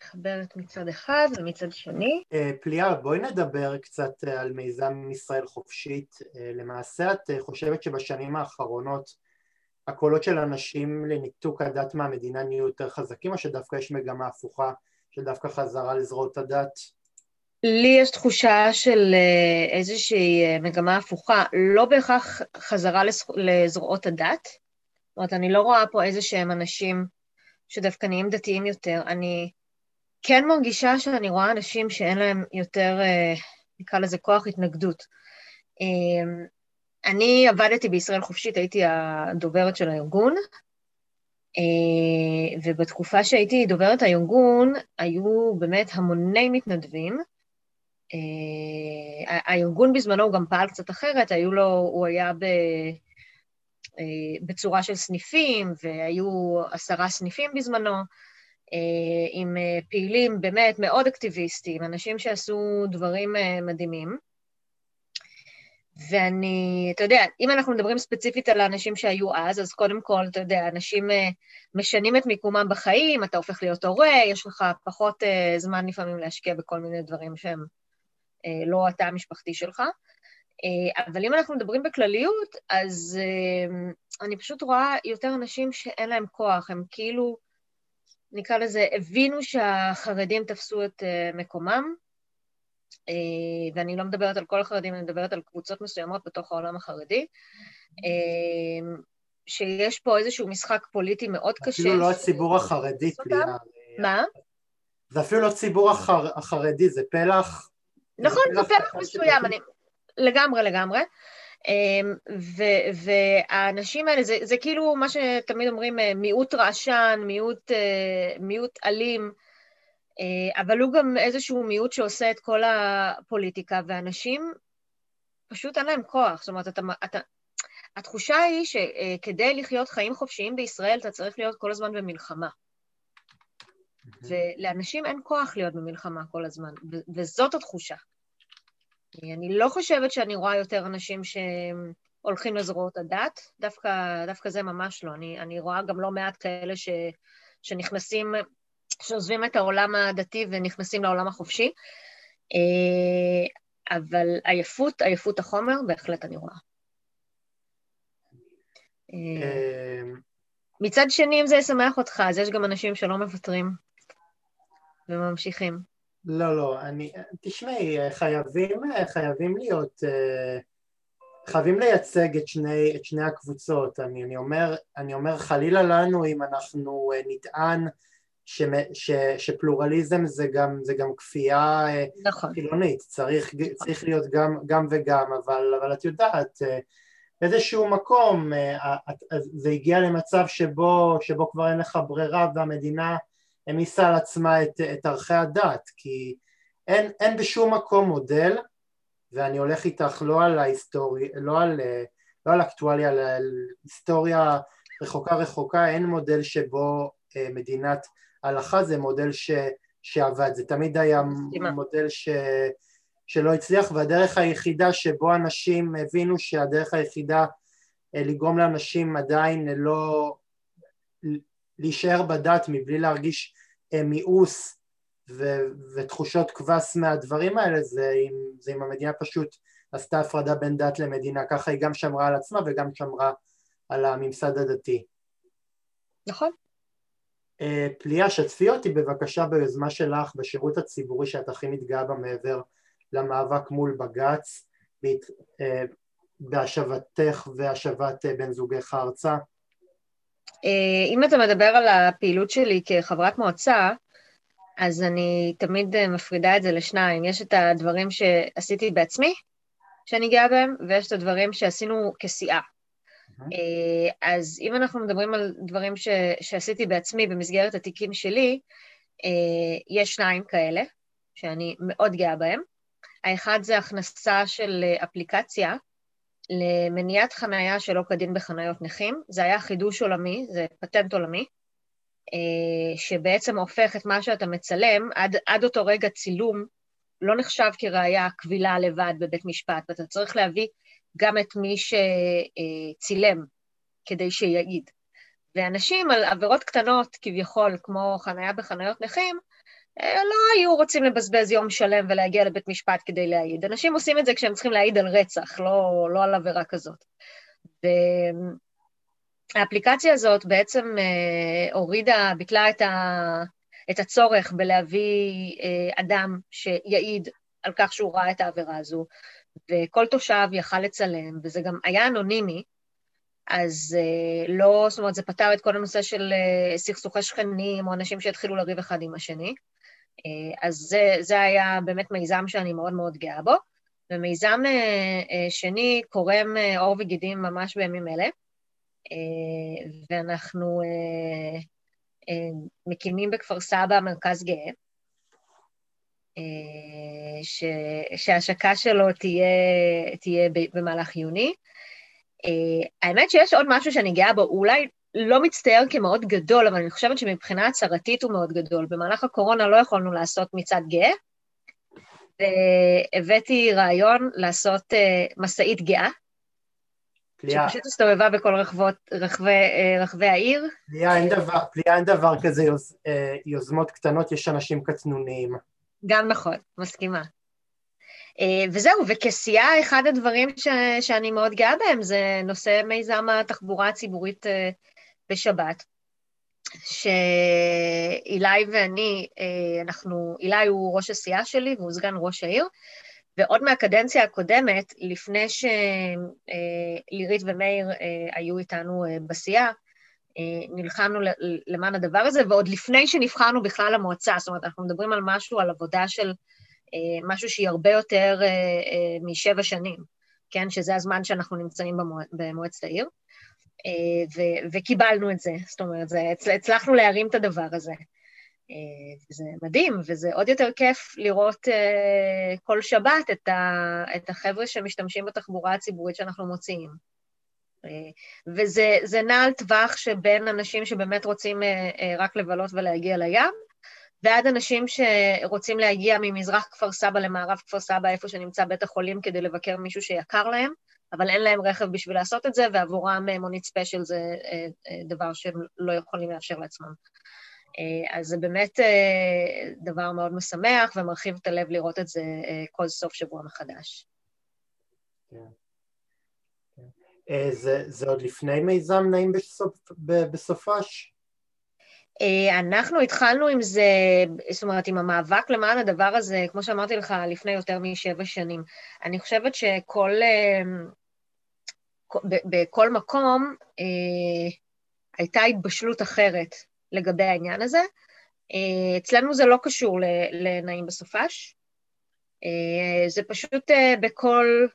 מחברת מצד אחד ומצד שני. אה, פליאה, בואי נדבר קצת אה, על מיזם ישראל חופשית. אה, למעשה את חושבת שבשנים האחרונות הקולות של אנשים לניתוק הדת מהמדינה נהיו יותר חזקים או שדווקא יש מגמה הפוכה שדווקא חזרה לזרועות הדת? לי יש תחושה של איזושהי מגמה הפוכה, לא בהכרח חזרה לזרועות הדת, זאת אומרת, אני לא רואה פה איזה שהם אנשים שדווקא נהיים דתיים יותר. אני כן מרגישה שאני רואה אנשים שאין להם יותר, אה, נקרא לזה כוח התנגדות. אה, אני עבדתי בישראל חופשית, הייתי הדוברת של הארגון, אה, ובתקופה שהייתי דוברת הארגון, היו באמת המוני מתנדבים. הארגון בזמנו גם פעל קצת אחרת, היו לו, הוא היה ב... אה, בצורה של סניפים, והיו עשרה סניפים בזמנו, אה, עם אה, פעילים באמת מאוד אקטיביסטים, אנשים שעשו דברים מדהימים. ואני, אתה יודע, אם אנחנו מדברים ספציפית על האנשים שהיו אז, אז קודם כל, אתה יודע, אנשים משנים את מיקומם בחיים, אתה הופך להיות הורה, יש לך פחות זמן לפעמים להשקיע בכל מיני דברים שהם לא התא המשפחתי שלך. אה, אבל אם אנחנו מדברים בכלליות, אז אה, אני פשוט רואה יותר אנשים שאין להם כוח, הם כאילו, נקרא לזה, הבינו שהחרדים תפסו את אה, מקומם, ואני לא מדברת על כל החרדים, אני מדברת על קבוצות מסוימות בתוך העולם החרדי, שיש פה איזשהו משחק פוליטי מאוד אפילו קשה. אפילו לא הציבור החרדי, פליאה. מה? זה אפילו לא ציבור החר... החרדי, זה פלח... נכון, זה פלח, זה פלח מסוים, אני, לגמרי, לגמרי. אמ, ו- והאנשים האלה, זה, זה כאילו מה שתמיד אומרים, אה, מיעוט רעשן, מיעוט, אה, מיעוט אלים, אה, אבל הוא גם איזשהו מיעוט שעושה את כל הפוליטיקה, ואנשים פשוט אין להם כוח. זאת אומרת, אתה, אתה, התחושה היא שכדי לחיות חיים חופשיים בישראל, אתה צריך להיות כל הזמן במלחמה. ולאנשים אין כוח להיות במלחמה כל הזמן, וזאת התחושה. אני לא חושבת שאני רואה יותר אנשים ש... הולכים לזרועות הדת, דווקא, דווקא זה ממש לא. אני, אני רואה גם לא מעט כאלה ש, שנכנסים, שעוזבים את העולם הדתי ונכנסים לעולם החופשי, אה, אבל עייפות, עייפות החומר, בהחלט אני רואה. אה, מצד שני, אם זה ישמח אותך, אז יש גם אנשים שלא מוותרים וממשיכים. לא, לא, אני, תשמעי, חייבים, חייבים להיות, חייבים לייצג את שני, את שני הקבוצות, אני, אני, אומר, אני אומר חלילה לנו אם אנחנו נטען ש, ש, שפלורליזם זה גם, זה גם כפייה נכון. חילונית, צריך, צריך להיות גם, גם וגם, אבל, אבל את יודעת, באיזשהו מקום זה הגיע למצב שבו, שבו כבר אין לך ברירה והמדינה העמיסה על עצמה את, את ערכי הדת, כי אין, אין בשום מקום מודל, ואני הולך איתך לא על ההיסטוריה, לא על, לא על אקטואליה, אלא על היסטוריה רחוקה רחוקה, אין מודל שבו אה, מדינת הלכה זה מודל ש, שעבד, זה תמיד היה מודל ש, שלא הצליח, והדרך היחידה שבו אנשים הבינו שהדרך היחידה אה, לגרום לאנשים עדיין לא להישאר בדת מבלי להרגיש אה, מיאוס ו- ותחושות קבס מהדברים האלה זה אם, זה אם המדינה פשוט עשתה הפרדה בין דת למדינה, ככה היא גם שמרה על עצמה וגם שמרה על הממסד הדתי. נכון. אה, פליה, שתפי אותי בבקשה ביוזמה שלך בשירות הציבורי שאת הכי מתגאה בה מעבר למאבק מול בג"ץ אה, בהשבתך והשבת בן זוגך ארצה. אה, אם אתה מדבר על הפעילות שלי כחברת מועצה, אז אני תמיד אה, מפרידה את זה לשניים. יש את הדברים שעשיתי בעצמי, שאני גאה בהם, ויש את הדברים שעשינו כסיעה. אה, אז אם אנחנו מדברים על דברים ש, שעשיתי בעצמי במסגרת התיקים שלי, יש שניים כאלה, שאני מאוד גאה בהם. האחד זה הכנסה של אפליקציה למניעת חניה שלא כדין בחניות נכים. זה היה חידוש עולמי, זה פטנט עולמי, אה, שבעצם הופך את מה שאתה מצלם, עד, עד אותו רגע צילום לא נחשב כראיה קבילה לבד בבית משפט, ואתה צריך להביא גם את מי שצילם כדי שיעיד. ואנשים על עבירות קטנות כביכול, כמו חניה בחניות נכים, אה, לא היו רוצים לבזבז יום שלם ולהגיע לבית משפט כדי להעיד. אנשים עושים את זה כשהם צריכים להעיד על רצח, לא, לא על עבירה כזאת. והאפליקציה הזאת בעצם אה, הורידה, ביטלה את, ה, את הצורך בלהביא אה, אדם שיעיד על כך שהוא ראה את העבירה הזו, וכל תושב יכל לצלם, וזה גם היה אנונימי, אז לא, זאת אומרת, זה פתר את כל הנושא של סכסוכי שכנים או אנשים שהתחילו לריב אחד עם השני. אה, אז זה, זה היה באמת מיזם שאני מאוד מאוד גאה בו. ומיזם אה, אה, שני קורם עור וגידים ממש בימים אלה, ואנחנו מקימים בכפר סבא מרכז גאה, ש, שההשקה שלו תהיה, תהיה במהלך יוני. האמת שיש עוד משהו שאני גאה בו, אולי לא מצטייר כמאוד גדול, אבל אני חושבת שמבחינה הצהרתית הוא מאוד גדול. במהלך הקורונה לא יכולנו לעשות מצעד גאה, והבאתי רעיון לעשות uh, משאית גאה, פליאה. שפשוט הסתובבה בכל רחבות, רחבי, uh, רחבי העיר. פליאה, אין דבר, פליאה, אין דבר כזה יוז, uh, יוזמות קטנות, יש אנשים קטנוניים. גם נכון, מסכימה. וזהו, וכסיעה, אחד הדברים ש, שאני מאוד גאה בהם זה נושא מיזם התחבורה הציבורית בשבת, שאילי ואני, אה, אנחנו, אילי הוא ראש הסיעה שלי והוא סגן ראש העיר, ועוד מהקדנציה הקודמת, לפני שלירית ומאיר אה, היו איתנו אה, בסיעה, נלחמנו למען הדבר הזה, ועוד לפני שנבחרנו בכלל למועצה, זאת אומרת, אנחנו מדברים על משהו, על עבודה של משהו שהיא הרבה יותר משבע שנים, כן? שזה הזמן שאנחנו נמצאים במועצת העיר. אה, ו- וקיבלנו את זה, זאת אומרת, זה, הצלחנו להרים את הדבר הזה. אה, זה מדהים, וזה עוד יותר כיף לראות uh, כל שבת את, ה, את החבר'ה שמשתמשים בתחבורה הציבורית שאנחנו מוציאים. וזה נע על טווח שבין אנשים שבאמת רוצים רק לבלות ולהגיע לים, ועד אנשים שרוצים להגיע ממזרח כפר סבא למערב כפר סבא, איפה שנמצא בית החולים, כדי לבקר מישהו שיקר להם, אבל אין להם רכב בשביל לעשות את זה, ועבורם מונית ספיישל זה דבר שהם לא יכולים לאפשר לעצמם. אז זה באמת דבר מאוד משמח ומרחיב את הלב לראות את זה כל סוף שבוע מחדש. כן. כן. זה, זה עוד לפני מיזם נעים בסופ, בסופש? אה, אנחנו התחלנו עם זה, זאת אומרת, עם המאבק למען הדבר הזה, כמו שאמרתי לך, לפני יותר משבע שנים. אני חושבת שכל... אה, בכל מקום אה, הייתה התבשלות אחרת לגבי העניין הזה. אצלנו זה לא קשור לנעים בסופש, זה פשוט בכל,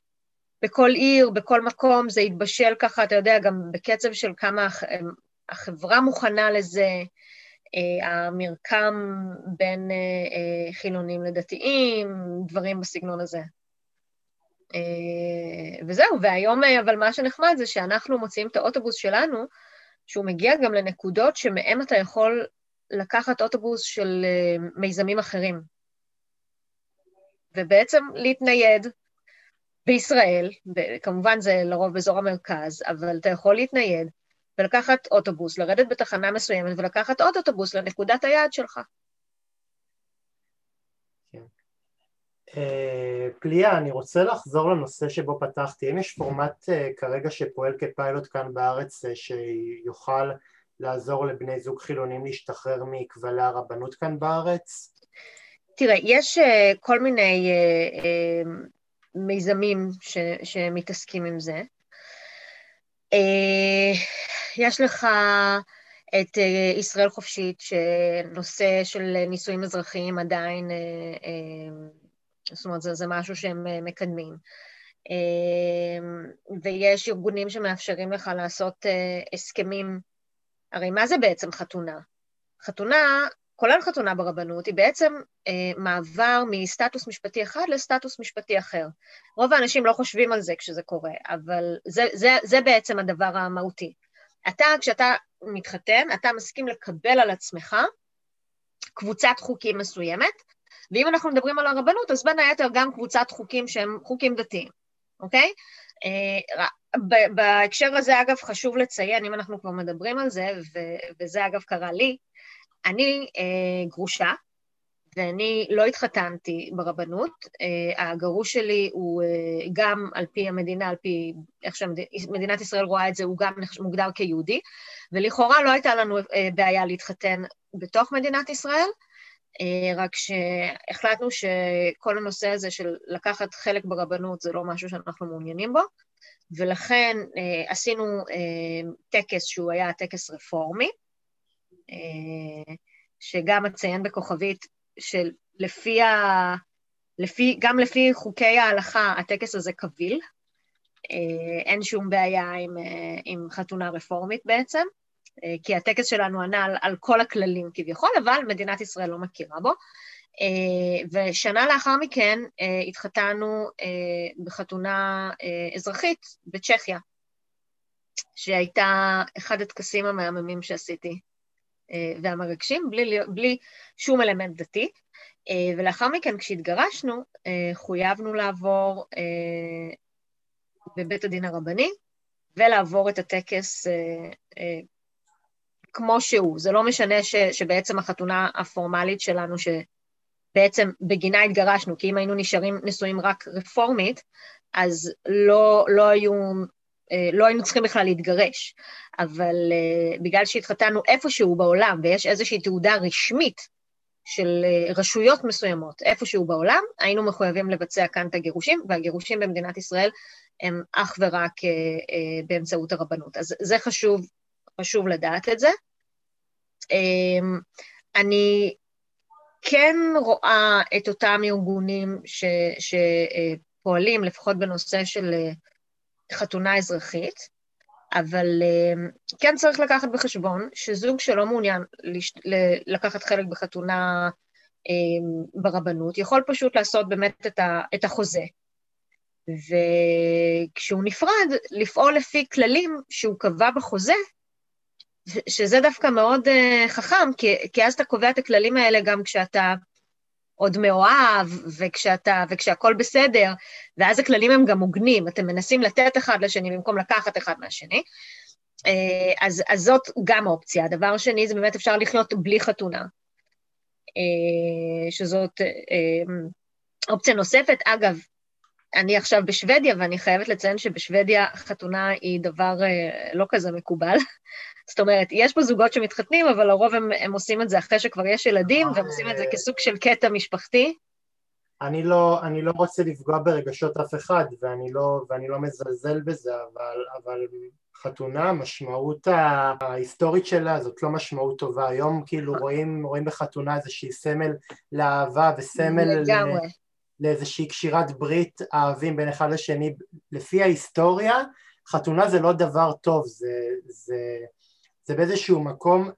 בכל עיר, בכל מקום, זה התבשל ככה, אתה יודע, גם בקצב של כמה החברה מוכנה לזה, אה, המרקם בין אה, אה, חילונים לדתיים, דברים בסגנון הזה. וזהו, והיום, אבל מה שנחמד זה שאנחנו מוציאים את האוטובוס שלנו, שהוא מגיע גם לנקודות שמהם אתה יכול לקחת אוטובוס של מיזמים אחרים. ובעצם להתנייד בישראל, כמובן זה לרוב באזור המרכז, אבל אתה יכול להתנייד ולקחת אוטובוס, לרדת בתחנה מסוימת ולקחת עוד אוטובוס לנקודת היעד שלך. כן. אה, פליה, אני רוצה לחזור לנושא שבו פתחתי. האם יש פורמט אה, כרגע שפועל כפיילוט כאן בארץ אה, שיוכל לעזור לבני זוג חילונים להשתחרר מכבלי הרבנות כאן בארץ? תראה, יש כל מיני מיזמים ש, שמתעסקים עם זה. יש לך את אה, ישראל חופשית, שנושא של נישואים אזרחיים עדיין, אה, אה, זאת אומרת, זה, זה משהו שהם מקדמים. ויש ארגונים שמאפשרים לך לעשות הסכמים. הרי מה זה בעצם חתונה? חתונה, כולל חתונה ברבנות, היא בעצם אה, מעבר מסטטוס משפטי אחד לסטטוס משפטי אחר. רוב האנשים לא חושבים על זה כשזה קורה, אבל זה, זה, זה בעצם הדבר המהותי. אתה, כשאתה מתחתן, אתה מסכים לקבל על עצמך קבוצת חוקים מסוימת, ואם אנחנו מדברים על הרבנות, אז בין היתר גם קבוצת חוקים שהם חוקים דתיים, אוקיי? אה, בהקשר הזה, אגב, חשוב לציין, אם אנחנו כבר מדברים על זה, וזה אגב קרה לי, אני אה, גרושה, ואני לא התחתנתי ברבנות, אה, הגרוש שלי הוא אה, גם על פי המדינה, על פי איך שמדינת ישראל רואה את זה, הוא גם מוגדר כיהודי, ולכאורה לא הייתה לנו אה, בעיה להתחתן בתוך מדינת ישראל, רק שהחלטנו שכל הנושא הזה של לקחת חלק ברבנות זה לא משהו שאנחנו מעוניינים בו, ולכן עשינו טקס שהוא היה טקס רפורמי, שגם מציין בכוכבית שלפי ה... לפי, גם לפי חוקי ההלכה הטקס הזה קביל, אה, אין שום בעיה עם, אה, עם חתונה רפורמית בעצם, אה, כי הטקס שלנו ענה על, על כל הכללים כביכול, אבל מדינת ישראל לא מכירה בו. ושנה לאחר מכן התחתנו בחתונה אזרחית בצ'כיה, שהייתה אחד הטקסים המהממים שעשיתי אה, והמרגשים, בלי, בלי שום אלמנט דתי. אה, ולאחר מכן, כשהתגרשנו, אה, חויבנו לעבור בבית הדין הרבני, ולעבור את הטקס כמו שהוא. זה לא משנה ש, שבעצם החתונה הפורמלית שלנו, שבעצם בגינה התגרשנו, כי אם היינו נשארים נשואים רק רפורמית, אז לא, לא היו אה, לא היינו צריכים בכלל להתגרש, אבל uh, בגלל שהתחתנו איפשהו בעולם ויש איזושהי תעודה רשמית של uh, רשויות מסוימות איפשהו בעולם, היינו מחויבים לבצע כאן את הגירושים, והגירושים במדינת ישראל הם אך ורק באמצעות הרבנות. אז זה חשוב, חשוב לדעת את זה. Um, אני כן רואה את אותם ארגונים שפועלים, לפחות בנושא של חתונה אזרחית, אבל אמ, כן צריך לקחת בחשבון שזוג שלא מעוניין לקחת חלק בחתונה אמ, ברבנות, יכול פשוט לעשות באמת את החוזה. וכשהוא נפרד, לפעול לפי כללים שהוא קבע בחוזה, שזה דווקא מאוד uh, חכם, כי, כי אז אתה קובע את הכללים האלה גם כשאתה עוד מאוהב, וכשאתה, וכשהכול בסדר, ואז הכללים הם גם הוגנים, אתם מנסים לתת אחד לשני במקום לקחת אחד מהשני. אה, אז, אז זאת גם אופציה. הדבר השני זה באמת אפשר לחיות בלי חתונה, אה, שזאת אה, אופציה נוספת. אגב, אני עכשיו בשוודיה, ואני חייבת לציין שבשוודיה חתונה היא דבר לא כזה מקובל. זאת אומרת, יש פה זוגות שמתחתנים, אבל לרוב הם, הם עושים את זה אחרי שכבר יש ילדים, והם עושים את זה כסוג של קטע משפחתי. אני לא, אני לא רוצה לפגוע ברגשות אף אחד, ואני לא, ואני לא מזלזל בזה, אבל, אבל חתונה, המשמעות ההיסטורית שלה זאת לא משמעות טובה. היום כאילו רואים, רואים בחתונה איזושהי סמל לאהבה וסמל לאיזושהי קשירת ברית אהבים בין אחד לשני. לפי ההיסטוריה, חתונה זה לא דבר טוב, זה, זה, זה באיזשהו מקום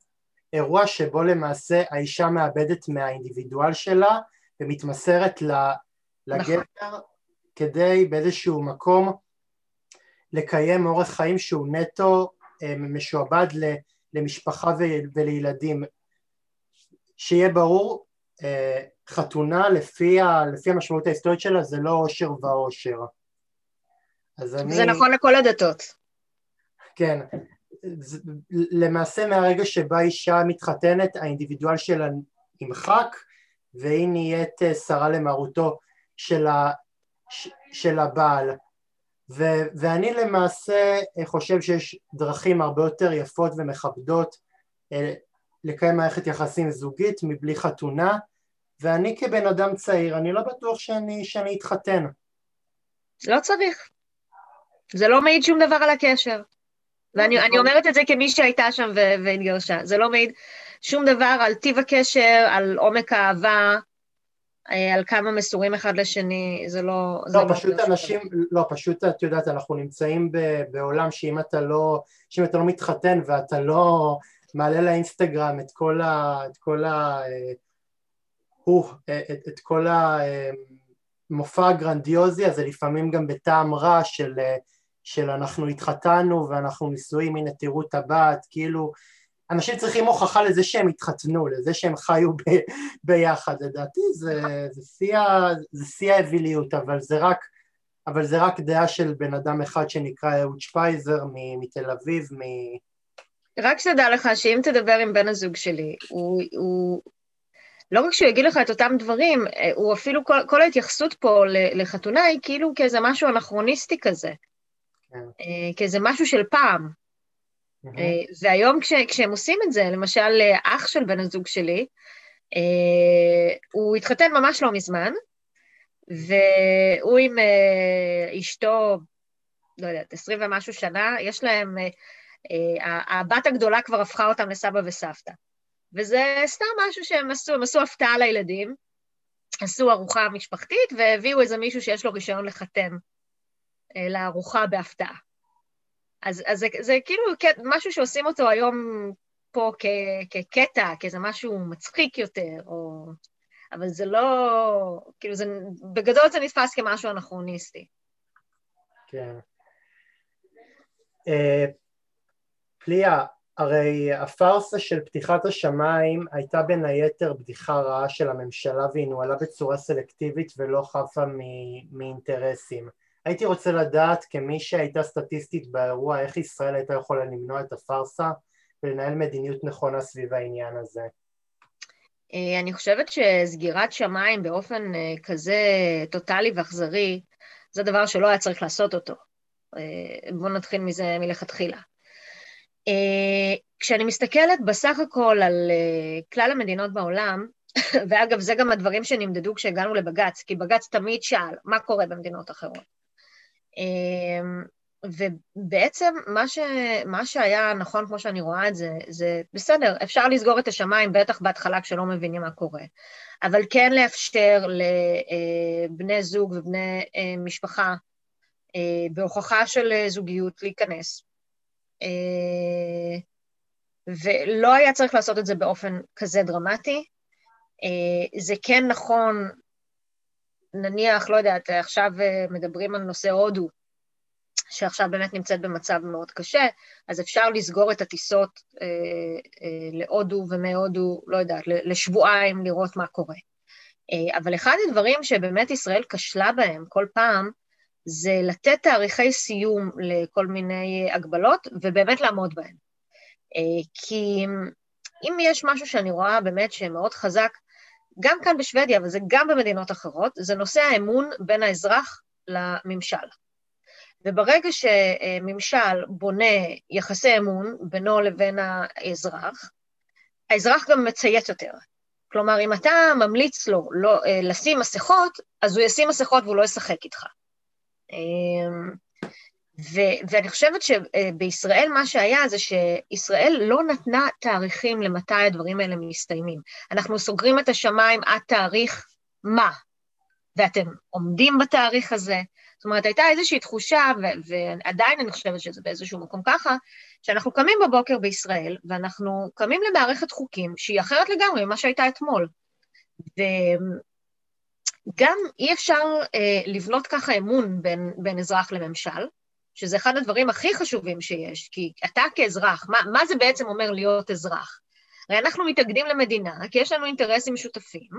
אירוע שבו למעשה האישה מאבדת מהאינדיבידואל שלה ומתמסרת לגבר נכון. כדי באיזשהו מקום לקיים אורח חיים שהוא נטו אה, משועבד למשפחה ולילדים. שיהיה ברור, אה, חתונה לפי, ה, לפי המשמעות ההיסטורית שלה זה לא עושר ואושר. אני... זה נכון לכל הדתות. כן, למעשה מהרגע שבה אישה מתחתנת האינדיבידואל שלה נמחק והיא נהיית אה, שרה למרותו של, ה, של הבעל. ו, ואני למעשה אה, חושב שיש דרכים הרבה יותר יפות ומכבדות אה, לקיים מערכת יחסים זוגית מבלי חתונה ואני כבן אדם צעיר, אני לא בטוח שאני, שאני אתחתן. לא צריך. זה לא מעיד שום דבר על הקשר. ואני נכון. אומרת את זה כמי שהייתה שם והתגרשה. זה לא מעיד שום דבר על טיב הקשר, על עומק האהבה, אה, על כמה מסורים אחד לשני, זה לא... לא, זה פשוט לא אנשים, לא, פשוט את יודעת, אנחנו נמצאים בעולם שאם אתה לא, שאם אתה לא מתחתן ואתה לא מעלה לאינסטגרם את כל ה... את כל ה... אה, הוא, אה, את, את כל המופע הגרנדיוזי הזה, לפעמים גם בטעם רע של, של אנחנו התחתנו ואנחנו נשואים, הנה תראו את הבת, כאילו אנשים צריכים הוכחה לזה שהם התחתנו, לזה שהם חיו ב, ביחד, לדעתי זה, זה שיא האוויליות, אבל זה רק אבל זה רק דעה של בן אדם אחד שנקרא אהוד שפייזר מתל אביב, מ... רק שתדע לך שאם תדבר עם בן הזוג שלי, הוא, הוא לא רק שהוא יגיד לך את אותם דברים, הוא אפילו, כל, כל ההתייחסות פה לחתונה היא כאילו כאיזה משהו אנכרוניסטי כזה. כן. אה, כאיזה משהו של פעם. Mm-hmm. והיום כש, כשהם עושים את זה, למשל אח של בן הזוג שלי, אה, הוא התחתן ממש לא מזמן, והוא עם אשתו, לא יודעת, עשרים ומשהו שנה, יש להם, הבת הגדולה כבר הפכה אותם לסבא וסבתא. וזה סתם משהו שהם עשו, הם עשו הפתעה לילדים, עשו ארוחה משפחתית והביאו איזה מישהו שיש לו רישיון לחתן לארוחה בהפתעה. אז, אז זה, זה כאילו משהו שעושים אותו היום פה כ, כקטע, כאיזה משהו מצחיק יותר, או... אבל זה לא... כאילו, זה, בגדול זה נתפס כמשהו אנכרוניסטי. כן. אה, פליה, הרי הפארסה של פתיחת השמיים הייתה בין היתר בדיחה רעה של הממשלה והיא נוהלה בצורה סלקטיבית ולא חפה מאינטרסים. הייתי רוצה לדעת כמי שהייתה סטטיסטית באירוע איך ישראל הייתה יכולה למנוע את הפארסה ולנהל מדיניות נכונה סביב העניין הזה. אה, אני חושבת שסגירת שמיים באופן אה, כזה טוטאלי ואכזרי זה דבר שלא היה צריך לעשות אותו. אה, בואו נתחיל מזה מלכתחילה. כשאני מסתכלת בסך הכל על כלל המדינות בעולם, ואגב, זה גם הדברים שנמדדו כשהגענו לבג"ץ, כי בג"ץ תמיד שאל מה קורה במדינות אחרות. אמ, ובעצם מה, ש, מה שהיה נכון, כמו שאני רואה את זה, זה בסדר, אפשר לסגור את השמיים, בטח בהתחלה כשלא מבינים מה קורה, אבל כן לאפשר לבני אה, זוג ובני אה, משפחה אה, בהוכחה של זוגיות להיכנס. ולא היה צריך לעשות את זה באופן כזה דרמטי. זה כן נכון נניח, לא יודעת, עכשיו אה, מדברים על נושא הודו, שעכשיו באמת נמצאת במצב מאוד קשה, אז אפשר לסגור את הטיסות אה, אה, להודו ומהודו, לא יודעת, לשבועיים, לראות מה קורה. אבל אחד הדברים שבאמת ישראל כשלה בהם כל פעם, זה לתת תאריכי סיום לכל מיני הגבלות ובאמת לעמוד בהן. כי אם יש משהו שאני רואה באמת שמאוד חזק, גם כאן בשוודיה, אבל זה גם במדינות אחרות, זה נושא האמון בין האזרח לממשל. וברגע שממשל בונה יחסי אמון בינו לבין האזרח, האזרח גם מציית יותר. כלומר, אם אתה ממליץ לו לא, אה, לשים מסכות, אז הוא ישים מסכות והוא לא ישחק איתך. אמ, ו- ואני חושבת שבישראל מה שהיה זה שישראל לא נתנה תאריכים למתי הדברים האלה מסתיימים. אנחנו סוגרים את השמיים עד תאריך מה, ואתם עומדים בתאריך הזה. זאת אומרת, הייתה איזושהי תחושה, ו- ועדיין אני חושבת שזה באיזשהו מקום ככה, שאנחנו קמים בבוקר בישראל, ואנחנו קמים למערכת חוקים שהיא אחרת לגמרי ממה שהייתה אתמול. וגם אי אפשר אה, לבנות ככה אמון בין, בין אזרח לממשל, שזה אחד הדברים הכי חשובים שיש, כי אתה כאזרח, מה, מה זה בעצם אומר להיות אזרח? הרי אנחנו מתאגדים למדינה, כי יש לנו אינטרסים משותפים,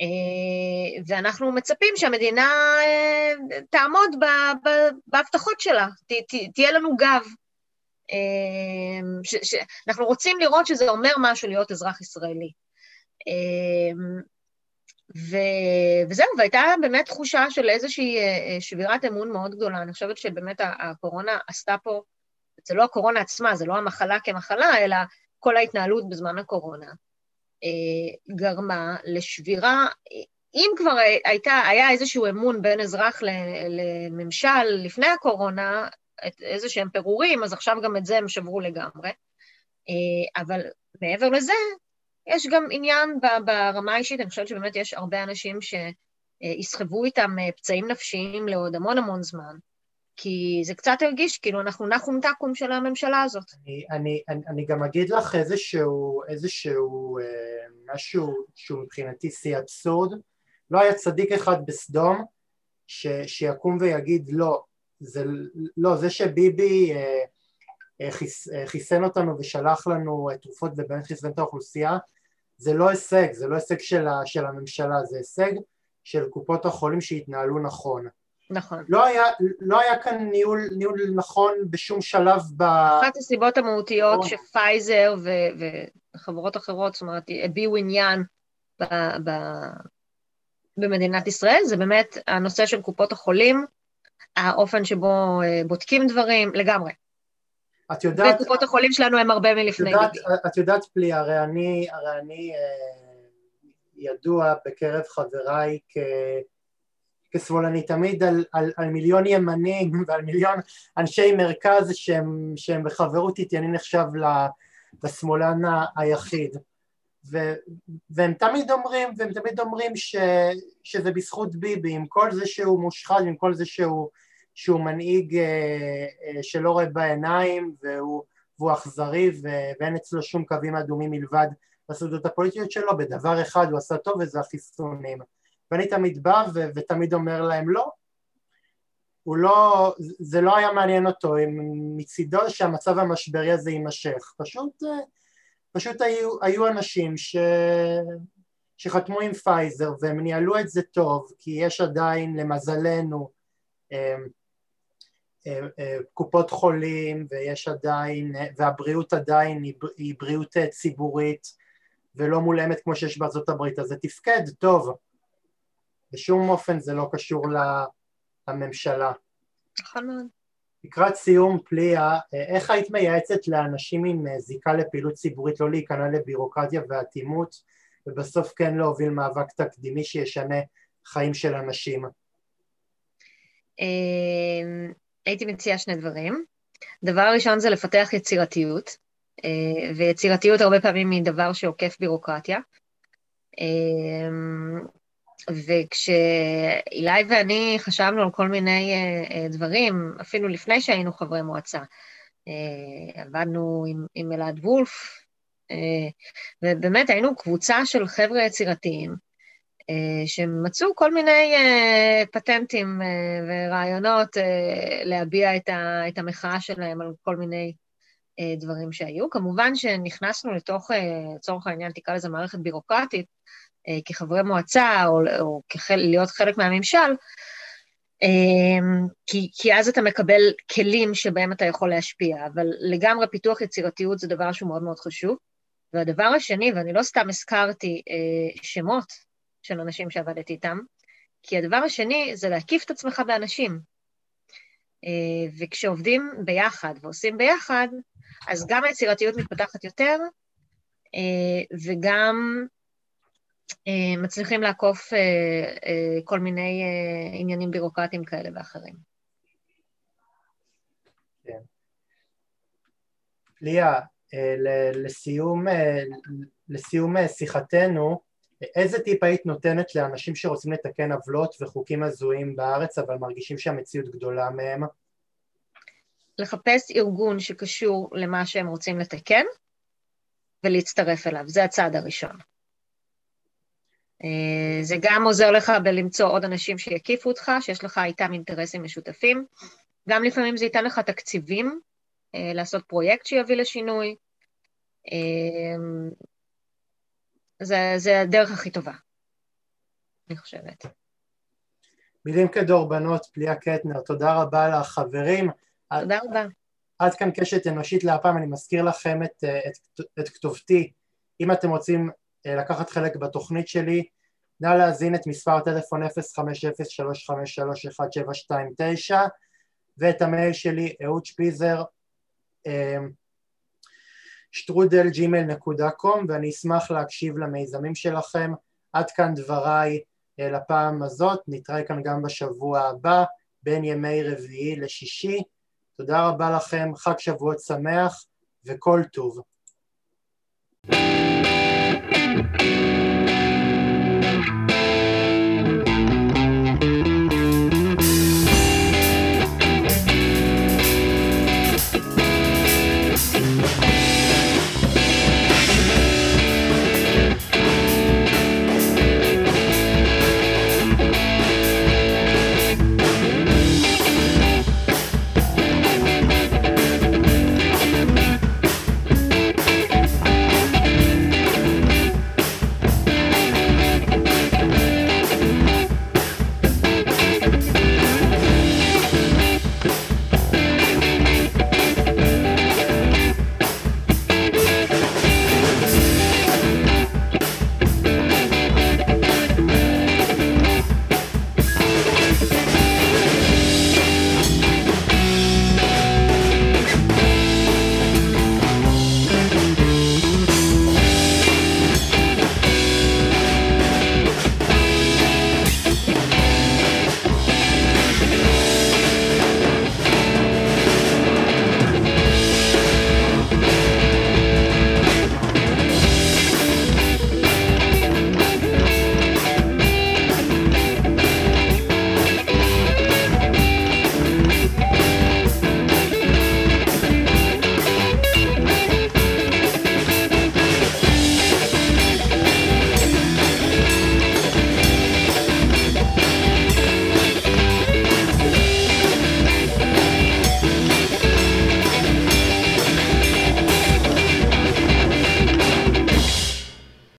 אה, ואנחנו מצפים שהמדינה אה, תעמוד בהבטחות שלה, ת, ת, תהיה לנו גב. אה, ש, ש, אנחנו רוצים לראות שזה אומר משהו להיות אזרח ישראלי. ו... וזהו, והייתה באמת תחושה של איזושהי שבירת אמון מאוד גדולה. אני חושבת שבאמת הקורונה עשתה פה, זה לא הקורונה עצמה, זה לא המחלה כמחלה, אלא כל ההתנהלות בזמן הקורונה. אה, גרמה לשבירה, אם כבר הייתה, היה איזשהו אמון בין אזרח לממשל לפני הקורונה, איזה שהם פירורים, אז עכשיו גם את זה הם שברו לגמרי. אה, אבל מעבר לזה, יש גם עניין ברמה האישית, אני חושבת שבאמת יש הרבה אנשים שיסחבו איתם אה, פצעים נפשיים לעוד המון המון זמן. כי זה קצת הרגיש כאילו אנחנו נחום תקום של הממשלה הזאת. אני, אני, אני, אני גם אגיד לך איזשהו, איזשהו אה, משהו שהוא מבחינתי שיא אבסורד. לא היה צדיק אחד בסדום ש, שיקום ויגיד לא, זה, לא, זה שביבי אה, אה, חיס, אה, חיסן אותנו ושלח לנו אה, תרופות ובאמת חיסן את האוכלוסייה, זה לא הישג, זה לא הישג של, ה, של הממשלה, זה הישג של קופות החולים שהתנהלו נכון. נכון. לא היה, לא היה כאן ניהול, ניהול נכון בשום שלב ב... אחת הסיבות המהותיות נכון. שפייזר ו, וחברות אחרות, זאת אומרת, הביעו עניין ב, ב, במדינת ישראל, זה באמת הנושא של קופות החולים, האופן שבו אה, בודקים דברים, לגמרי. את יודעת... וקופות החולים שלנו הם הרבה מלפני. יודעת, את יודעת פלי, הרי אני, הרי אני אה, ידוע בקרב חבריי כ... כשמאלני תמיד על, על, על מיליון ימנים ועל מיליון אנשי מרכז שהם, שהם בחברות איתי, אני נחשב לשמאלן היחיד. ו, והם תמיד אומרים, והם תמיד אומרים ש, שזה בזכות ביבי, עם כל זה שהוא מושחת, עם כל זה שהוא, שהוא מנהיג אה, אה, שלא רואה בעיניים והוא, והוא אכזרי ואין אצלו שום קווים אדומים מלבד בסודות הפוליטיות שלו, בדבר אחד הוא עשה טוב וזה החיסונים. ואני תמיד בא ו- ותמיד אומר להם לא, הוא לא, זה לא היה מעניין אותו מצידו שהמצב המשברי הזה יימשך, פשוט, פשוט היו, היו אנשים ש, שחתמו עם פייזר והם ניהלו את זה טוב כי יש עדיין למזלנו קופות חולים ויש עדיין, והבריאות עדיין היא בריאות ציבורית ולא מולאמת כמו שיש בארצות הברית אז זה תפקד טוב בשום אופן זה לא קשור לממשלה. נכון מאוד. לקראת סיום פליה, איך היית מייעצת לאנשים עם זיקה לפעילות ציבורית לא להיכנע לבירוקרטיה ואטימות ובסוף כן להוביל מאבק תקדימי שישנה חיים של אנשים? הייתי מציעה שני דברים. דבר ראשון זה לפתח יצירתיות, אה, ויצירתיות הרבה פעמים היא דבר שעוקף בירוקרטיה. אמ, וכשאילי ואני חשבנו על כל מיני uh, דברים, אפילו לפני שהיינו חברי מועצה, עבדנו עם, עם אלעד וולף, ובאמת היינו קבוצה של חבר'ה יצירתיים, שמצאו כל מיני uh, פטנטים uh, ורעיונות להביע את, המחאה שלהם על כל מיני דברים שהיו. כמובן שנכנסנו לתוך, לצורך העניין, תקרא לזה מערכת בירוקרטית, כחברי מועצה או, או כחל, להיות חלק מהממשל, כי, כי אז אתה מקבל כלים שבהם אתה יכול להשפיע, אבל לגמרי פיתוח יצירתיות זה דבר שהוא מאוד מאוד חשוב. והדבר השני, ואני לא סתם הזכרתי אה, שמות של אנשים שעבדתי איתם, כי הדבר השני זה להקיף את עצמך באנשים. אה, וכשעובדים ביחד ועושים ביחד, אז גם היצירתיות מתפתחת יותר, אה, וגם אה, מצליחים לעקוף כל מיני עניינים בירוקרטיים כאלה ואחרים. כן. ליה, לסיום, לסיום שיחתנו, איזה טיפ היית נותנת לאנשים שרוצים לתקן עוולות וחוקים הזויים בארץ אבל מרגישים שהמציאות גדולה מהם? לחפש ארגון שקשור למה שהם רוצים לתקן ולהצטרף אליו, זה הצעד הראשון. אה, זה גם עוזר לך בלמצוא עוד אנשים שיקיפו אותך, שיש לך איתם אינטרסים משותפים. גם לפעמים זה ייתן לך תקציבים אה, לעשות פרויקט שיביא לשינוי. אה, זה, זה הדרך הכי טובה, אני חושבת. מילים כדורבנות, פליה קטנר, תודה רבה לך, חברים. תודה רבה. עד כאן קשת אנושית להפעם, אני מזכיר לכם את, את, את כתובתי, אם אתם רוצים אה, לקחת חלק בתוכנית שלי, נא להזין את מספר טלפון 050-353-1729 ואת המייל שלי, אהוד שפיזר, אה, שטרודל ג'ימל נקודה קום ואני אשמח להקשיב למיזמים שלכם. עד כאן דבריי אה, לפעם הזאת, נתראה כאן גם בשבוע הבא בין ימי רביעי לשישי. תודה רבה לכם, חג שבועות שמח וכל טוב. thank you